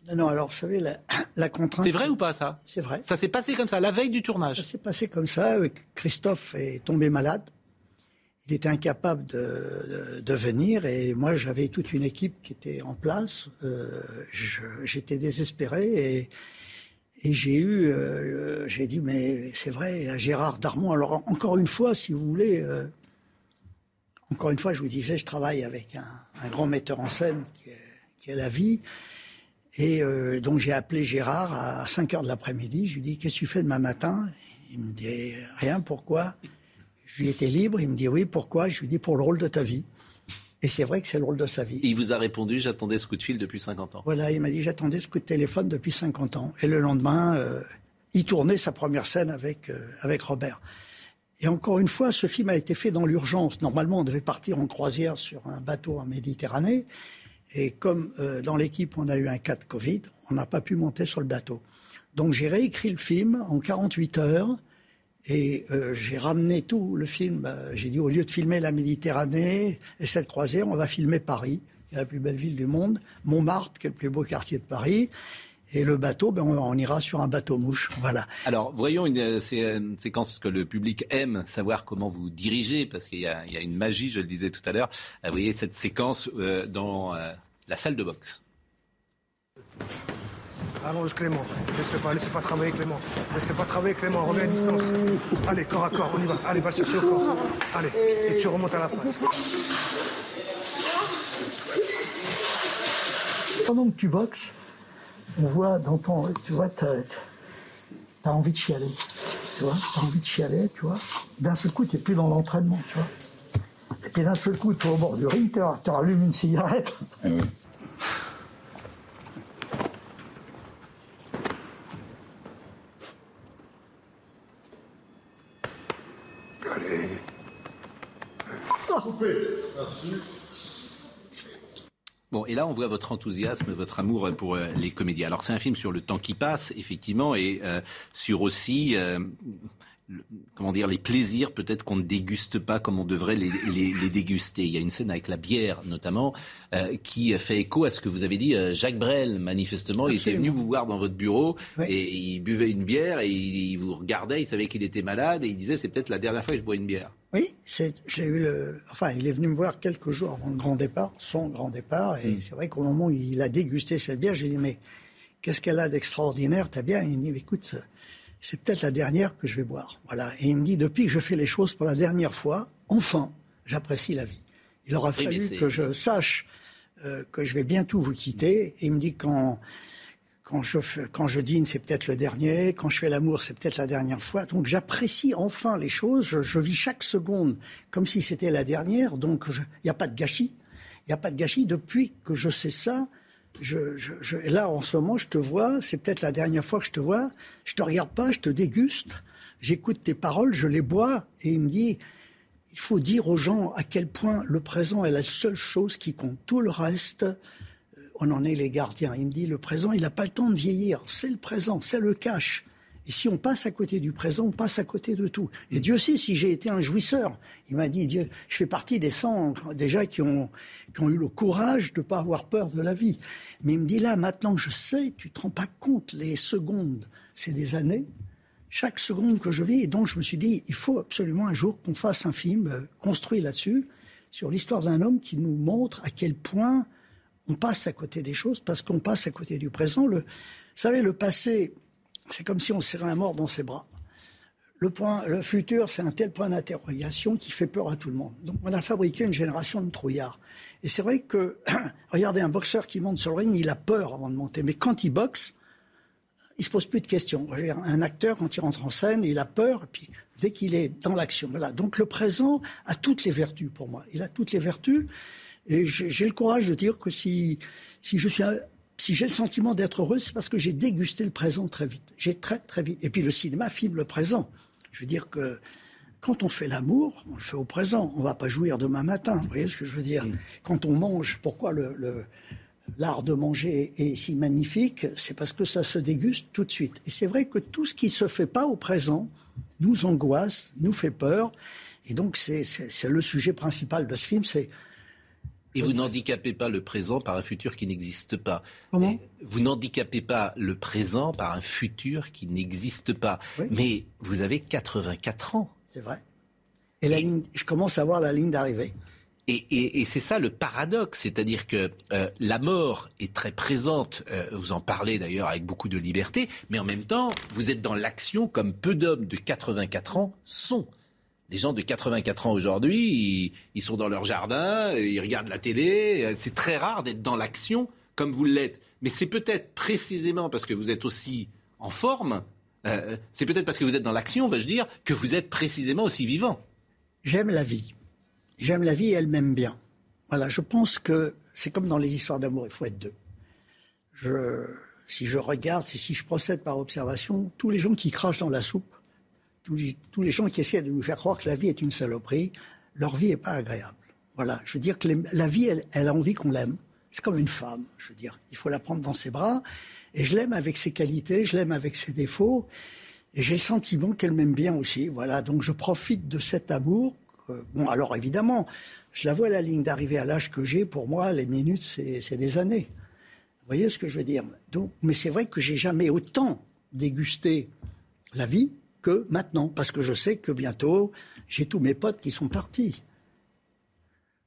Non, non, alors vous savez, la, la contrainte... C'est vrai ou pas ça? C'est vrai. Ça s'est passé comme ça, la veille du tournage Ça s'est passé comme ça, Christophe est tombé malade, il était incapable de, de, de, venir et moi j'avais toute une équipe qui était en place. Euh, J'étais désespéré et, et j'ai eu, euh, j'ai dit mais c'est vrai, Gérard Darmon. Alors encore une fois, si vous voulez, euh, encore une fois, je vous disais, je travaille avec un, grand metteur en scène qui est, la vie. Et euh, donc j'ai appelé Gérard à 5 heures de l'après-midi. Je lui dis qu'est-ce que tu fais demain matin? Il me dit rien. Pourquoi? Je lui étais libre, il me dit oui, pourquoi? Je lui dis pour le rôle de ta vie. Et c'est vrai que c'est le rôle de sa vie. Et il vous a répondu, j'attendais ce coup de fil depuis 50 ans. Voilà, il m'a dit, j'attendais ce coup de téléphone depuis 50 ans. Et le lendemain, euh, il tournait sa première scène avec, euh, avec Robert. Et encore une fois, ce film a été fait dans l'urgence. Normalement, on devait partir en croisière sur un bateau en Méditerranée. Et comme euh, dans l'équipe, on a eu un cas de Covid, on n'a pas pu monter sur le bateau. Donc j'ai réécrit le film en 48 heures. Et euh, j'ai ramené tout le film. Euh, j'ai dit, au lieu de filmer la Méditerranée et cette croisière, on va filmer Paris, qui est la plus belle ville du monde, Montmartre, qui est le plus beau quartier de Paris. Et le bateau, ben on, ira sur un bateau mouche. Voilà. Alors, voyons une, une, séquence que le public aime savoir comment vous dirigez, parce qu'il y, a une magie, je le disais tout à l'heure. Voyez cette séquence euh, dans la salle de boxe. Allonge Clément. Laisse-le pas, laisse pas travailler Clément. Laisse-le pas travailler Clément, reviens à distance. Allez, corps à corps, on y va. Allez, va chercher au corps. Allez, et tu remontes à la face. Pendant que tu boxes, on voit dans ton. Tu vois, t'as as envie de chialer. Tu vois, t'as envie de chialer, tu vois. D'un seul coup, tu n'es plus dans l'entraînement, tu vois. Et puis d'un seul coup, tu es au bord du ring, tu rallumes une cigarette. Ah oui. Bon, et là, on voit votre enthousiasme, votre amour pour euh, les comédiens. Alors, c'est un film sur le temps qui passe, effectivement, et euh, sur aussi euh, comment dire, les plaisirs peut-être qu'on ne déguste pas comme on devrait les, déguster. Il y a une scène avec la bière notamment euh, qui fait écho à ce que vous avez dit. Euh, Jacques Brel, manifestement, il était venu vous voir dans votre bureau et il buvait une bière et il, vous regardait, il savait qu'il était malade et il disait c'est peut-être la dernière fois que je bois une bière. Oui, j'ai eu le. Enfin, il est venu me voir quelques jours avant le grand départ, son grand départ, et mm. c'est vrai qu'au moment où il a dégusté cette bière, j'ai dit mais qu'est-ce qu'elle a d'extraordinaire ta bière? Il dit écoute c'est peut-être la dernière que je vais boire. Voilà. Et il me dit, depuis que je fais les choses pour la dernière fois, enfin, j'apprécie la vie. Il aura fallu que je sache euh, que je vais bientôt vous quitter. Et il me dit, quand, quand, je, dîne, c'est peut-être le dernier. Quand je fais l'amour, c'est peut-être la dernière fois. Donc j'apprécie enfin les choses. Je, vis chaque seconde comme si c'était la dernière. Donc il n'y a pas de gâchis. Il n'y a pas de gâchis. Depuis que je sais ça, là, en ce moment, je te vois, c'est peut-être la dernière fois que je te vois, je te regarde pas, je te déguste, j'écoute tes paroles, je les bois, et il me dit, il faut dire aux gens à quel point le présent est la seule chose qui compte. Tout le reste, on en est les gardiens. Il me dit, le présent, il n'a pas le temps de vieillir, c'est le présent, c'est le cash. Et si on passe à côté du présent, on passe à côté de tout. Et Dieu sait si j'ai été un jouisseur. Il m'a dit, Dieu, je fais partie des cent déjà qui ont, qui ont eu le courage de ne pas avoir peur de la vie. Mais il me dit là, maintenant je sais, tu te rends pas compte, les secondes, c'est des années. Chaque seconde que je vis, et donc je me suis dit, il faut absolument un jour qu'on fasse un film euh, construit là-dessus, sur l'histoire d'un homme qui nous montre à quel point on passe à côté des choses, parce qu'on passe à côté du présent. Le, vous savez, le passé, c'est comme si on serrait un mort dans ses bras. Le, point, le futur, c'est un tel point d'interrogation qui fait peur à tout le monde. Donc on a fabriqué une génération de trouillards. Et c'est vrai que, regardez, un boxeur qui monte sur le ring, il a peur avant de monter. Mais quand il boxe, il se pose plus de questions. Un acteur, quand il rentre en scène, il a peur, et puis dès qu'il est dans l'action. Voilà. Donc le présent a toutes les vertus pour moi. Il a toutes les vertus. Et j'ai le courage de dire que si, si je suis si j'ai le sentiment d'être heureux, c'est parce que j'ai dégusté le présent très vite. J'ai très très vite. Et puis le cinéma filme le présent. Je veux dire que quand on fait l'amour, on le fait au présent. On ne va pas jouir demain matin. Vous voyez ce que je veux dire? Mm. Quand on mange, pourquoi le, l'art de manger est si magnifique? C'est parce que ça se déguste tout de suite. Et c'est vrai que tout ce qui ne se fait pas au présent nous angoisse, nous fait peur. Et donc c'est, c'est le sujet principal de ce film, c'est et vous n'handicapez pas le présent par un futur qui n'existe pas. Comment vous n'handicapez pas le présent par un futur qui n'existe pas. Mais vous avez 84 ans. C'est vrai. Et, la ligne, je commence à voir la ligne d'arrivée. Et, c'est ça le paradoxe, c'est-à-dire que euh, la mort est très présente, euh, vous en parlez d'ailleurs avec beaucoup de liberté, mais en même temps, vous êtes dans l'action comme peu d'hommes de 84 ans sont. Les gens de 84 ans aujourd'hui, ils, sont dans leur jardin, ils regardent la télé. C'est très rare d'être dans l'action comme vous l'êtes. Mais c'est peut-être précisément parce que vous êtes aussi en forme, euh, c'est peut-être parce que vous êtes dans l'action, vais-je dire, que vous êtes précisément aussi vivant. J'aime la vie. J'aime la vie et elle m'aime bien. Voilà, je pense que c'est comme dans les histoires d'amour, il faut être deux. Si je regarde, si je procède par observation, tous les gens qui crachent dans la soupe, tous les, gens qui essaient de nous faire croire que la vie est une saloperie, leur vie n'est pas agréable. Voilà, je veux dire que la vie, elle, a envie qu'on l'aime. C'est comme une femme, je veux dire. Il faut la prendre dans ses bras. Et je l'aime avec ses qualités, je l'aime avec ses défauts. Et j'ai le sentiment qu'elle m'aime bien aussi. Voilà, donc je profite de cet amour. bon, alors évidemment, je la vois à la ligne d'arrivée à l'âge que j'ai. Pour moi, les minutes, c'est des années. Vous voyez ce que je veux dire? Donc, Mais c'est vrai que j'ai jamais autant dégusté la vie que maintenant, parce que je sais que bientôt, j'ai tous mes potes qui sont partis.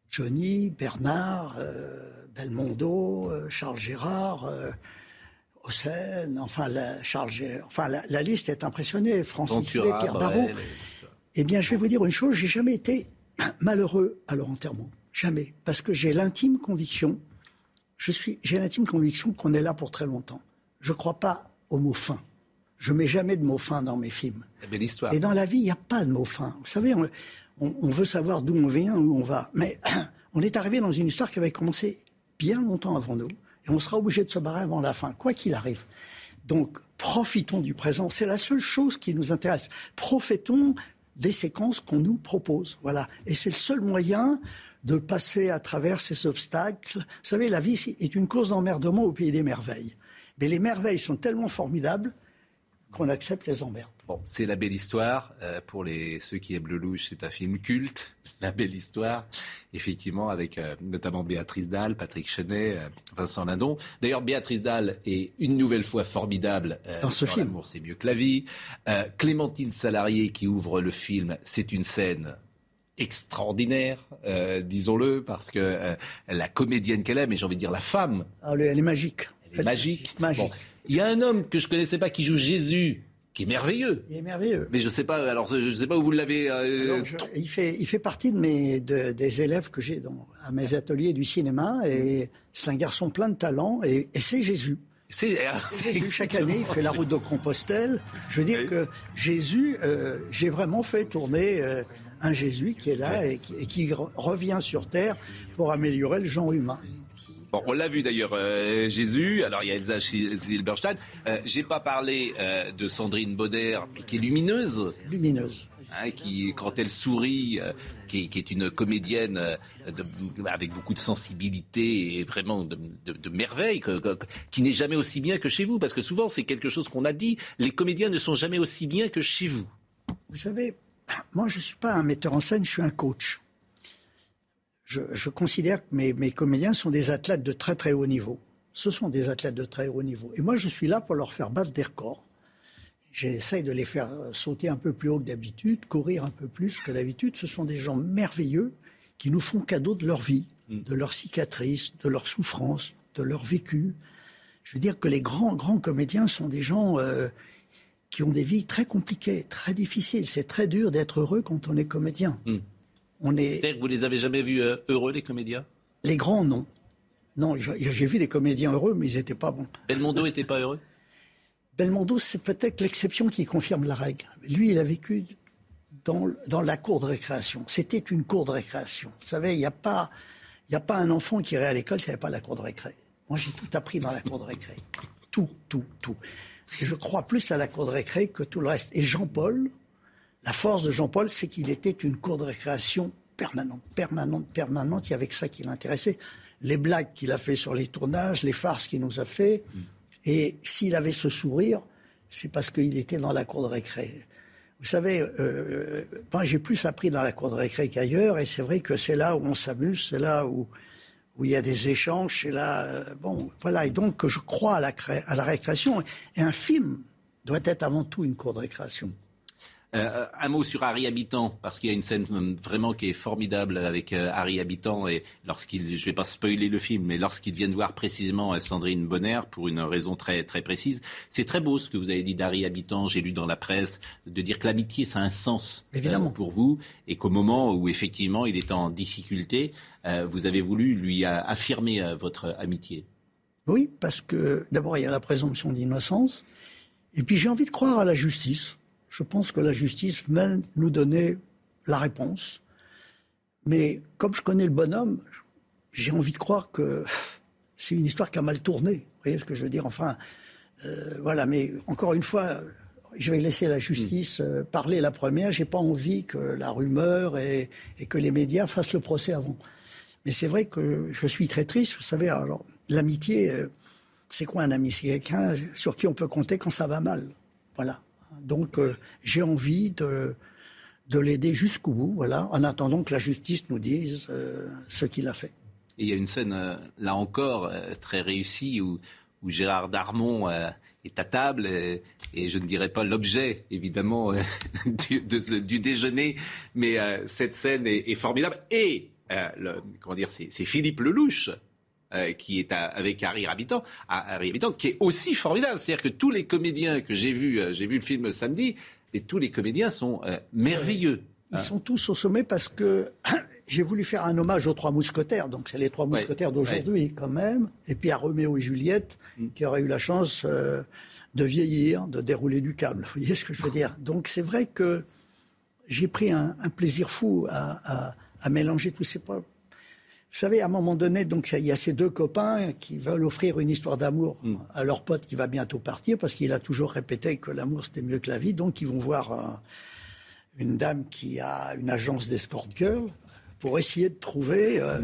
Johnny, Bernard, euh, Belmondo, euh, Charles Gérard, euh, enfin, la, Charles enfin la, liste est impressionnée. Francis Pierre Barrault. Eh bien, je vais vous dire une chose, j'ai jamais été malheureux à leur enterrement. Jamais. Parce que j'ai l'intime conviction, je suis, j'ai l'intime conviction qu'on est là pour très longtemps. Je ne crois pas au mot fin. Je mets jamais de mots fins dans mes films. Et dans la vie, il n'y a pas de mots fins. Vous savez, on, veut savoir d'où on vient, où on va. Mais on est arrivé dans une histoire qui avait commencé bien longtemps avant nous. Et on sera obligé de se barrer avant la fin, quoi qu'il arrive. Donc, profitons du présent. C'est la seule chose qui nous intéresse. Profitons des séquences qu'on nous propose. Voilà. Et c'est le seul moyen de passer à travers ces obstacles. Vous savez, la vie est une cause d'emmerdement au pays des merveilles. Mais les merveilles sont tellement formidables qu'on accepte les emmerdes. Bon, c'est la belle histoire. Euh, pour les, ceux qui aiment le louche, c'est un film culte. La belle histoire, effectivement, avec euh, notamment Béatrice Dalle, Patrick Chenet, euh, Vincent Lindon. D'ailleurs, Béatrice Dalle est une nouvelle fois formidable dans ce film. L'amour, c'est mieux que la vie. Clémentine Salarié qui ouvre le film, c'est une scène extraordinaire, disons-le, parce que la comédienne qu'elle est, mais j'ai envie de dire la femme. Ah, elle est magique. Est magique. Il y a un homme que je connaissais pas qui joue Jésus qui est merveilleux. Il est merveilleux. Mais je sais pas, alors je sais pas où vous l'avez. Euh, il fait, il fait partie de mes, des élèves que j'ai à mes ateliers du cinéma et c'est un garçon plein de talent et, c'est Jésus. C'est Jésus. Chaque année, il fait la route de Compostelle. Je veux dire que Jésus, euh, j'ai vraiment fait tourner euh, un Jésus qui est là et qui revient sur terre pour améliorer le genre humain on l'a vu d'ailleurs, euh, Jésus. Alors il y a Elsa Silberstein. Euh, J'ai pas parlé euh, de Sandrine Bauder, qui est lumineuse. Lumineuse. Hein, qui, quand elle sourit, euh, qui, qui, est une comédienne avec beaucoup de sensibilité et vraiment de, de, merveille, qui n'est jamais aussi bien que chez vous. Parce que souvent, c'est quelque chose qu'on a dit, les comédiens ne sont jamais aussi bien que chez vous. Vous savez, moi je ne suis pas un metteur en scène, je suis un coach je, considère que mes, mes, comédiens sont des athlètes de très très haut niveau. Ce sont des athlètes de très haut niveau. Et moi, je suis là pour leur faire battre des records. J'essaye de les faire sauter un peu plus haut que d'habitude, courir un peu plus que d'habitude. Ce sont des gens merveilleux qui nous font cadeau de leur vie, mm. de leurs cicatrices, de leurs souffrances, de leur vécu. Je veux dire que les grands, grands comédiens sont des gens euh, qui ont des vies très compliquées, très difficiles. C'est très dur d'être heureux quand on est comédien. Mm. On est... C'est-à-dire que vous les avez jamais vus euh, heureux, les comédiens? Les grands, non. Non, j'ai vu des comédiens heureux, mais ils n'étaient pas bons. Belmondo n'était pas heureux? Belmondo, c'est peut-être l'exception qui confirme la règle. Lui, il a vécu dans, dans la cour de récréation. C'était une cour de récréation. Vous savez, il n'y a, pas, a pas un enfant qui irait à l'école s'il n'y avait pas la cour de récré. Moi, j'ai tout appris dans la cour de récré. Tout, tout, tout. Et je crois plus à la cour de récré que tout le reste. Et Jean-Paul, la force de Jean-Paul, c'est qu'il était une cour de récréation permanente, permanente, permanente. Il y avait que ça qui l'intéressait. Les blagues qu'il a fait sur les tournages, les farces qu'il nous a fait. Mm. Et s'il avait ce sourire, c'est parce qu'il était dans la cour de récré. Vous savez, euh, moi j'ai plus appris dans la cour de récré qu'ailleurs, et c'est vrai que c'est là où on s'amuse, c'est là où, où il y a des échanges, c'est là, euh, bon, voilà. Et donc je crois à la, à la récréation. Et un film doit être avant tout une cour de récréation. Euh, un mot sur Harry Habitant, parce qu'il y a une scène euh, vraiment qui est formidable avec euh, Harry Habitant, et lorsqu'il, je ne vais pas spoiler le film, mais lorsqu'ils viennent voir précisément Sandrine Bonner, pour une raison très, très précise, c'est très beau ce que vous avez dit d'Harry Habitant, j'ai lu dans la presse, de dire que l'amitié, ça a un sens Évidemment. pour vous, et qu'au moment où effectivement il est en difficulté, vous avez voulu lui affirmer votre amitié. Oui, parce que d'abord il y a la présomption d'innocence, et puis j'ai envie de croire à la justice je pense que la justice va nous donner la réponse. Mais comme je connais le bonhomme, j'ai envie de croire que c'est une histoire qui a mal tourné. Vous voyez ce que je veux dire? Enfin, euh, voilà. Mais encore une fois, je vais laisser la justice euh, parler la première. J'ai pas envie que la rumeur et, que les médias fassent le procès avant. Mais c'est vrai que je suis très triste. Vous savez, alors l'amitié, euh, c'est quoi un ami? C'est quelqu'un sur qui on peut compter quand ça va mal. Voilà. Donc euh, j'ai envie de, de l'aider jusqu'au bout, voilà, en attendant que la justice nous dise euh, ce qu'il a fait. Il y a une scène, euh, là encore, très réussie où, où Gérard Darmon est à table et, je ne dirais pas l'objet évidemment du, déjeuner, mais cette scène est, formidable. Et comment dire, c'est Philippe Lelouch euh, qui est avec Harry Habitant, Harry Habitant, qui est aussi formidable. C'est-à-dire que tous les comédiens que j'ai vus, euh, j'ai vu le film samedi, et tous les comédiens sont euh, merveilleux. Ils sont tous au sommet parce que j'ai voulu faire un hommage aux trois mousquetaires, donc c'est les trois mousquetaires d'aujourd'hui quand même, et puis à Roméo et Juliette, mm. qui auraient eu la chance de vieillir, de dérouler du câble. Vous voyez ce que je veux dire? Donc c'est vrai que j'ai pris un, plaisir fou à, à, mélanger tous ces vous savez, à un moment donné, donc il y a ces deux copains qui veulent offrir une histoire d'amour mm. à leur pote qui va bientôt partir parce qu'il a toujours répété que l'amour c'était mieux que la vie. Donc ils vont voir une dame qui a une agence d'escort girl pour essayer de trouver euh,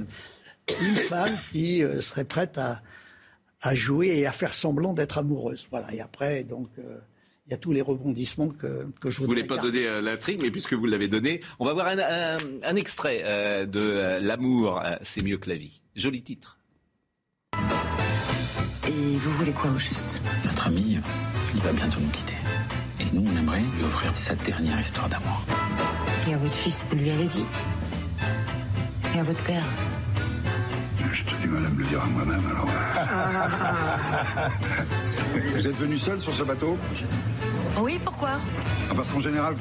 une femme qui euh, serait prête à, à jouer et à faire semblant d'être amoureuse. Voilà. Et après, donc, euh, il y a tous les rebondissements que, que je Je voudrais voulais pas garder. donner euh, l'intrigue, mais puisque vous l'avez donné, on va voir un, un- un extrait euh, de euh, L'amour, c'est mieux que la vie. Joli titre. Et vous voulez quoi au juste? Notre ami, il va bientôt nous quitter. Et nous, on aimerait lui offrir sa dernière histoire d'amour. Et à votre fils, vous lui avez dit? Et à votre père? J'ai du mal à me le dire à moi-même, alors. Vous êtes venu seul sur ce bateau Oui, pourquoi Ah, Parce qu'en général,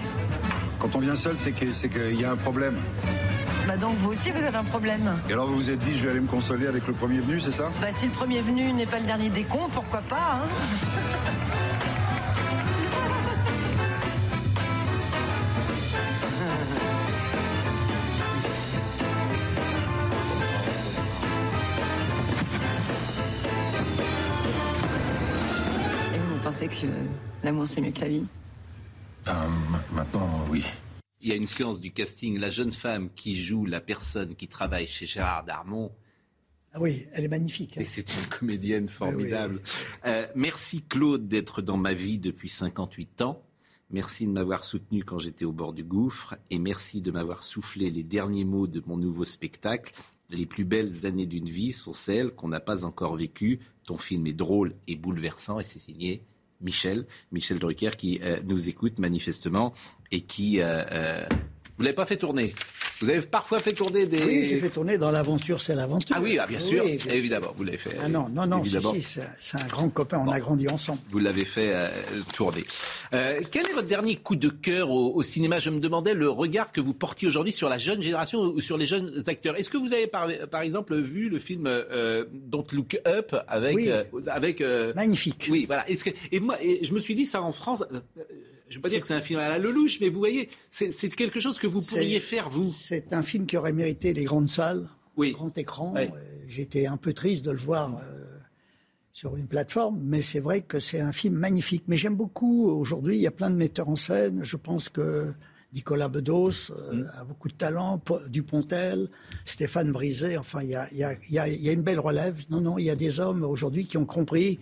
quand on vient seul, c'est que- c'est qu'il y a un problème. Bah donc vous aussi vous avez un problème. Et alors vous vous êtes dit, je vais aller me consoler avec le premier venu, c'est ça? Bah si le premier venu n'est pas le dernier des cons, pourquoi pas hein? Pensez que l'amour c'est mieux que la vie maintenant, oui. Il y a une séance du casting. La jeune femme qui joue la personne qui travaille chez Gérard Darmon, Ah oui, elle est magnifique. hein. et c'est une comédienne formidable. Euh, merci Claude d'être dans ma vie depuis 58 ans. Merci de m'avoir soutenu quand j'étais au bord du gouffre et merci de m'avoir soufflé les derniers mots de mon nouveau spectacle. Les plus belles années d'une vie sont celles qu'on n'a pas encore vécues. Ton film est drôle et bouleversant et c'est signé Michel, Michel Drucker qui euh, nous écoute manifestement et qui... euh, vous l'avez pas fait tourner. Vous avez parfois fait tourner des... Oui, j'ai fait tourner dans l'aventure, c'est l'aventure. Ah oui, ah, bien sûr, Oui, bien- évidemment, vous l'avez fait. Ah non, non, non, si, si, c'est un grand copain, on a grandi ensemble. Vous l'avez fait euh, tourner. Euh, quel est votre dernier coup de cœur au, au cinéma? Je me demandais le regard que vous portiez aujourd'hui sur la jeune génération ou sur les jeunes acteurs. Est-ce que vous avez par, par exemple vu le film euh, Don't Look Up avec Oui. avec magnifique. Oui, voilà. Est-ce que et moi et je me suis dit ça en France. Je ne veux pas dire que c'est un film à la Lelouch, mais vous voyez, c'est quelque chose que vous pourriez faire vous. C'est un film qui aurait mérité les grandes salles, oui. grand écran. Oui. Euh, J'étais un peu triste de le voir euh, sur une plateforme, mais c'est vrai que c'est un film magnifique. Mais j'aime beaucoup aujourd'hui, il y a plein de metteurs en scène. Je pense que Nicolas Bedos euh, Mm. a beaucoup de talent, Po- Dupontel, Stéphane Brisé. Enfin, y a- il y a- il y a une belle relève. Non, non, il y a des hommes aujourd'hui qui ont compris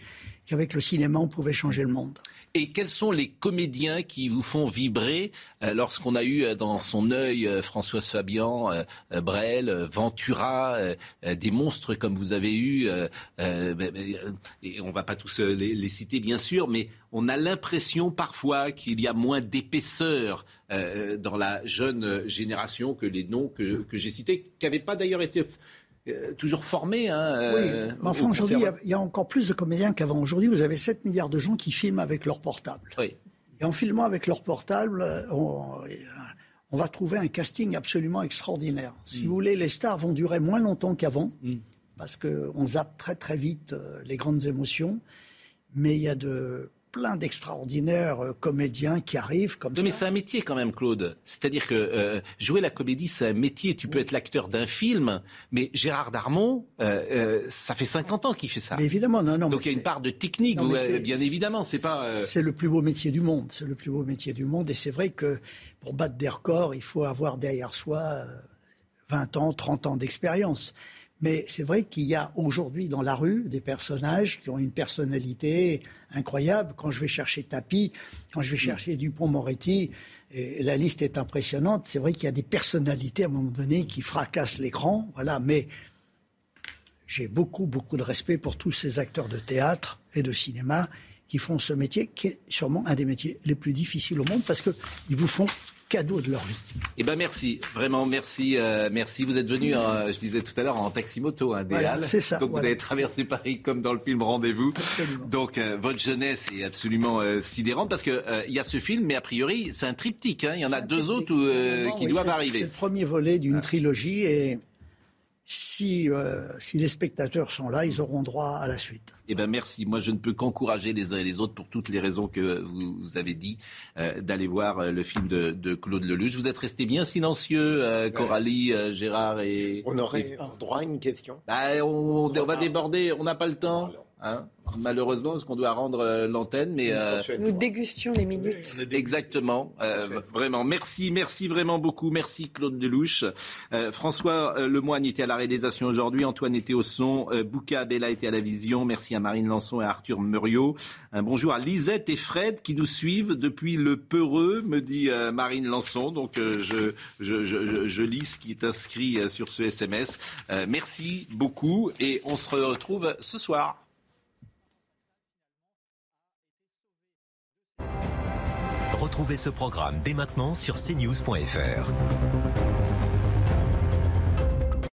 qu'avec le cinéma, on pouvait changer le monde. Et quels sont les comédiens qui vous font vibrer euh, lorsqu'on a eu euh, dans son œil euh, Françoise Fabian, Brel, Ventura, des monstres comme vous avez eu, et on va pas tous les, les citer bien sûr, mais on a l'impression parfois qu'il y a moins d'épaisseur dans la jeune génération que les noms que, que j'ai cités, qui n'avaient pas d'ailleurs été euh, toujours formés. Hein, euh, Oui, mais enfin au aujourd'hui, il y a- y, encore plus de comédiens qu'avant. Aujourd'hui, vous avez 7 milliards de gens qui filment avec leur portable. Oui. Et en filmant avec leur portable, euh, on, on va trouver un casting absolument extraordinaire. Si vous voulez, les stars vont durer moins longtemps qu'avant, parce qu'on zappe très très vite les grandes émotions. Mais il y a de plein d'extraordinaires euh, comédiens qui arrivent comme Non, mais ça. c'est un métier quand même, Claude. C'est-à-dire que euh, jouer la comédie, c'est un métier. Tu peux être l'acteur d'un film, mais Gérard Darmon, euh, ça fait 50 ans qu'il fait ça. Mais évidemment, non, non. Donc mais il y a une part de technique, Non, mais bien évidemment. C'est pas. C'est le plus beau métier du monde. C'est le plus beau métier du monde. Et c'est vrai que pour battre des records, il faut avoir derrière soi euh, 20 ans, 30 ans d'expérience. Mais c'est vrai qu'il y a aujourd'hui dans la rue des personnages qui ont une personnalité incroyable. Quand je vais chercher Tapi, quand je vais chercher Dupont-Moretti, et la liste est impressionnante. C'est vrai qu'il y a des personnalités à un moment donné qui fracassent l'écran. Voilà. Mais j'ai beaucoup, beaucoup de respect pour tous ces acteurs de théâtre et de cinéma qui font ce métier, qui est sûrement un des métiers les plus difficiles au monde parce qu'ils vous font cadeau de leur vie. Eh ben merci, vraiment merci, euh, merci. Vous êtes venu, euh, je disais tout à l'heure, en taxi-moto, un Voilà, c'est ça, Donc voilà. vous avez traversé Paris comme dans le film Rendez-vous. Donc euh, votre jeunesse est absolument euh, sidérante parce que euh, il y a ce film, mais a priori c'est un triptyque. hein. Il y en a deux autres où, euh, qui oui, doivent c'est- C'est arriver. le premier volet d'une trilogie et si, euh, si les spectateurs sont là, ils auront droit à la suite. Eh ben merci. Moi, je ne peux qu'encourager les uns et les autres pour toutes les raisons que vous, vous avez dit euh, d'aller voir euh, le film de, de Claude Lelouch. Vous êtes restés bien silencieux, euh, Coralie, euh, Gérard et. On aurait et- droit à une question? Bah, on, on va déborder. On n'a pas le temps. Hein malheureusement, parce qu'on doit rendre euh, l'antenne, mais euh, nous dégustions les minutes. Exactement, euh, vraiment. Merci, merci vraiment beaucoup. Merci Claude Delouche. François Lemoine était à la réalisation aujourd'hui. Antoine était au son. Bouka Abella était à la vision. Merci à Marine Lançon et à Arthur Muriot. Un bonjour à Lisette et Fred qui nous suivent depuis le Peureux, me dit Marine Lançon. Donc je, je, je, je, lis ce qui est inscrit sur ce SMS. merci beaucoup et on se retrouve ce soir. Retrouvez ce programme dès maintenant sur cnews.fr.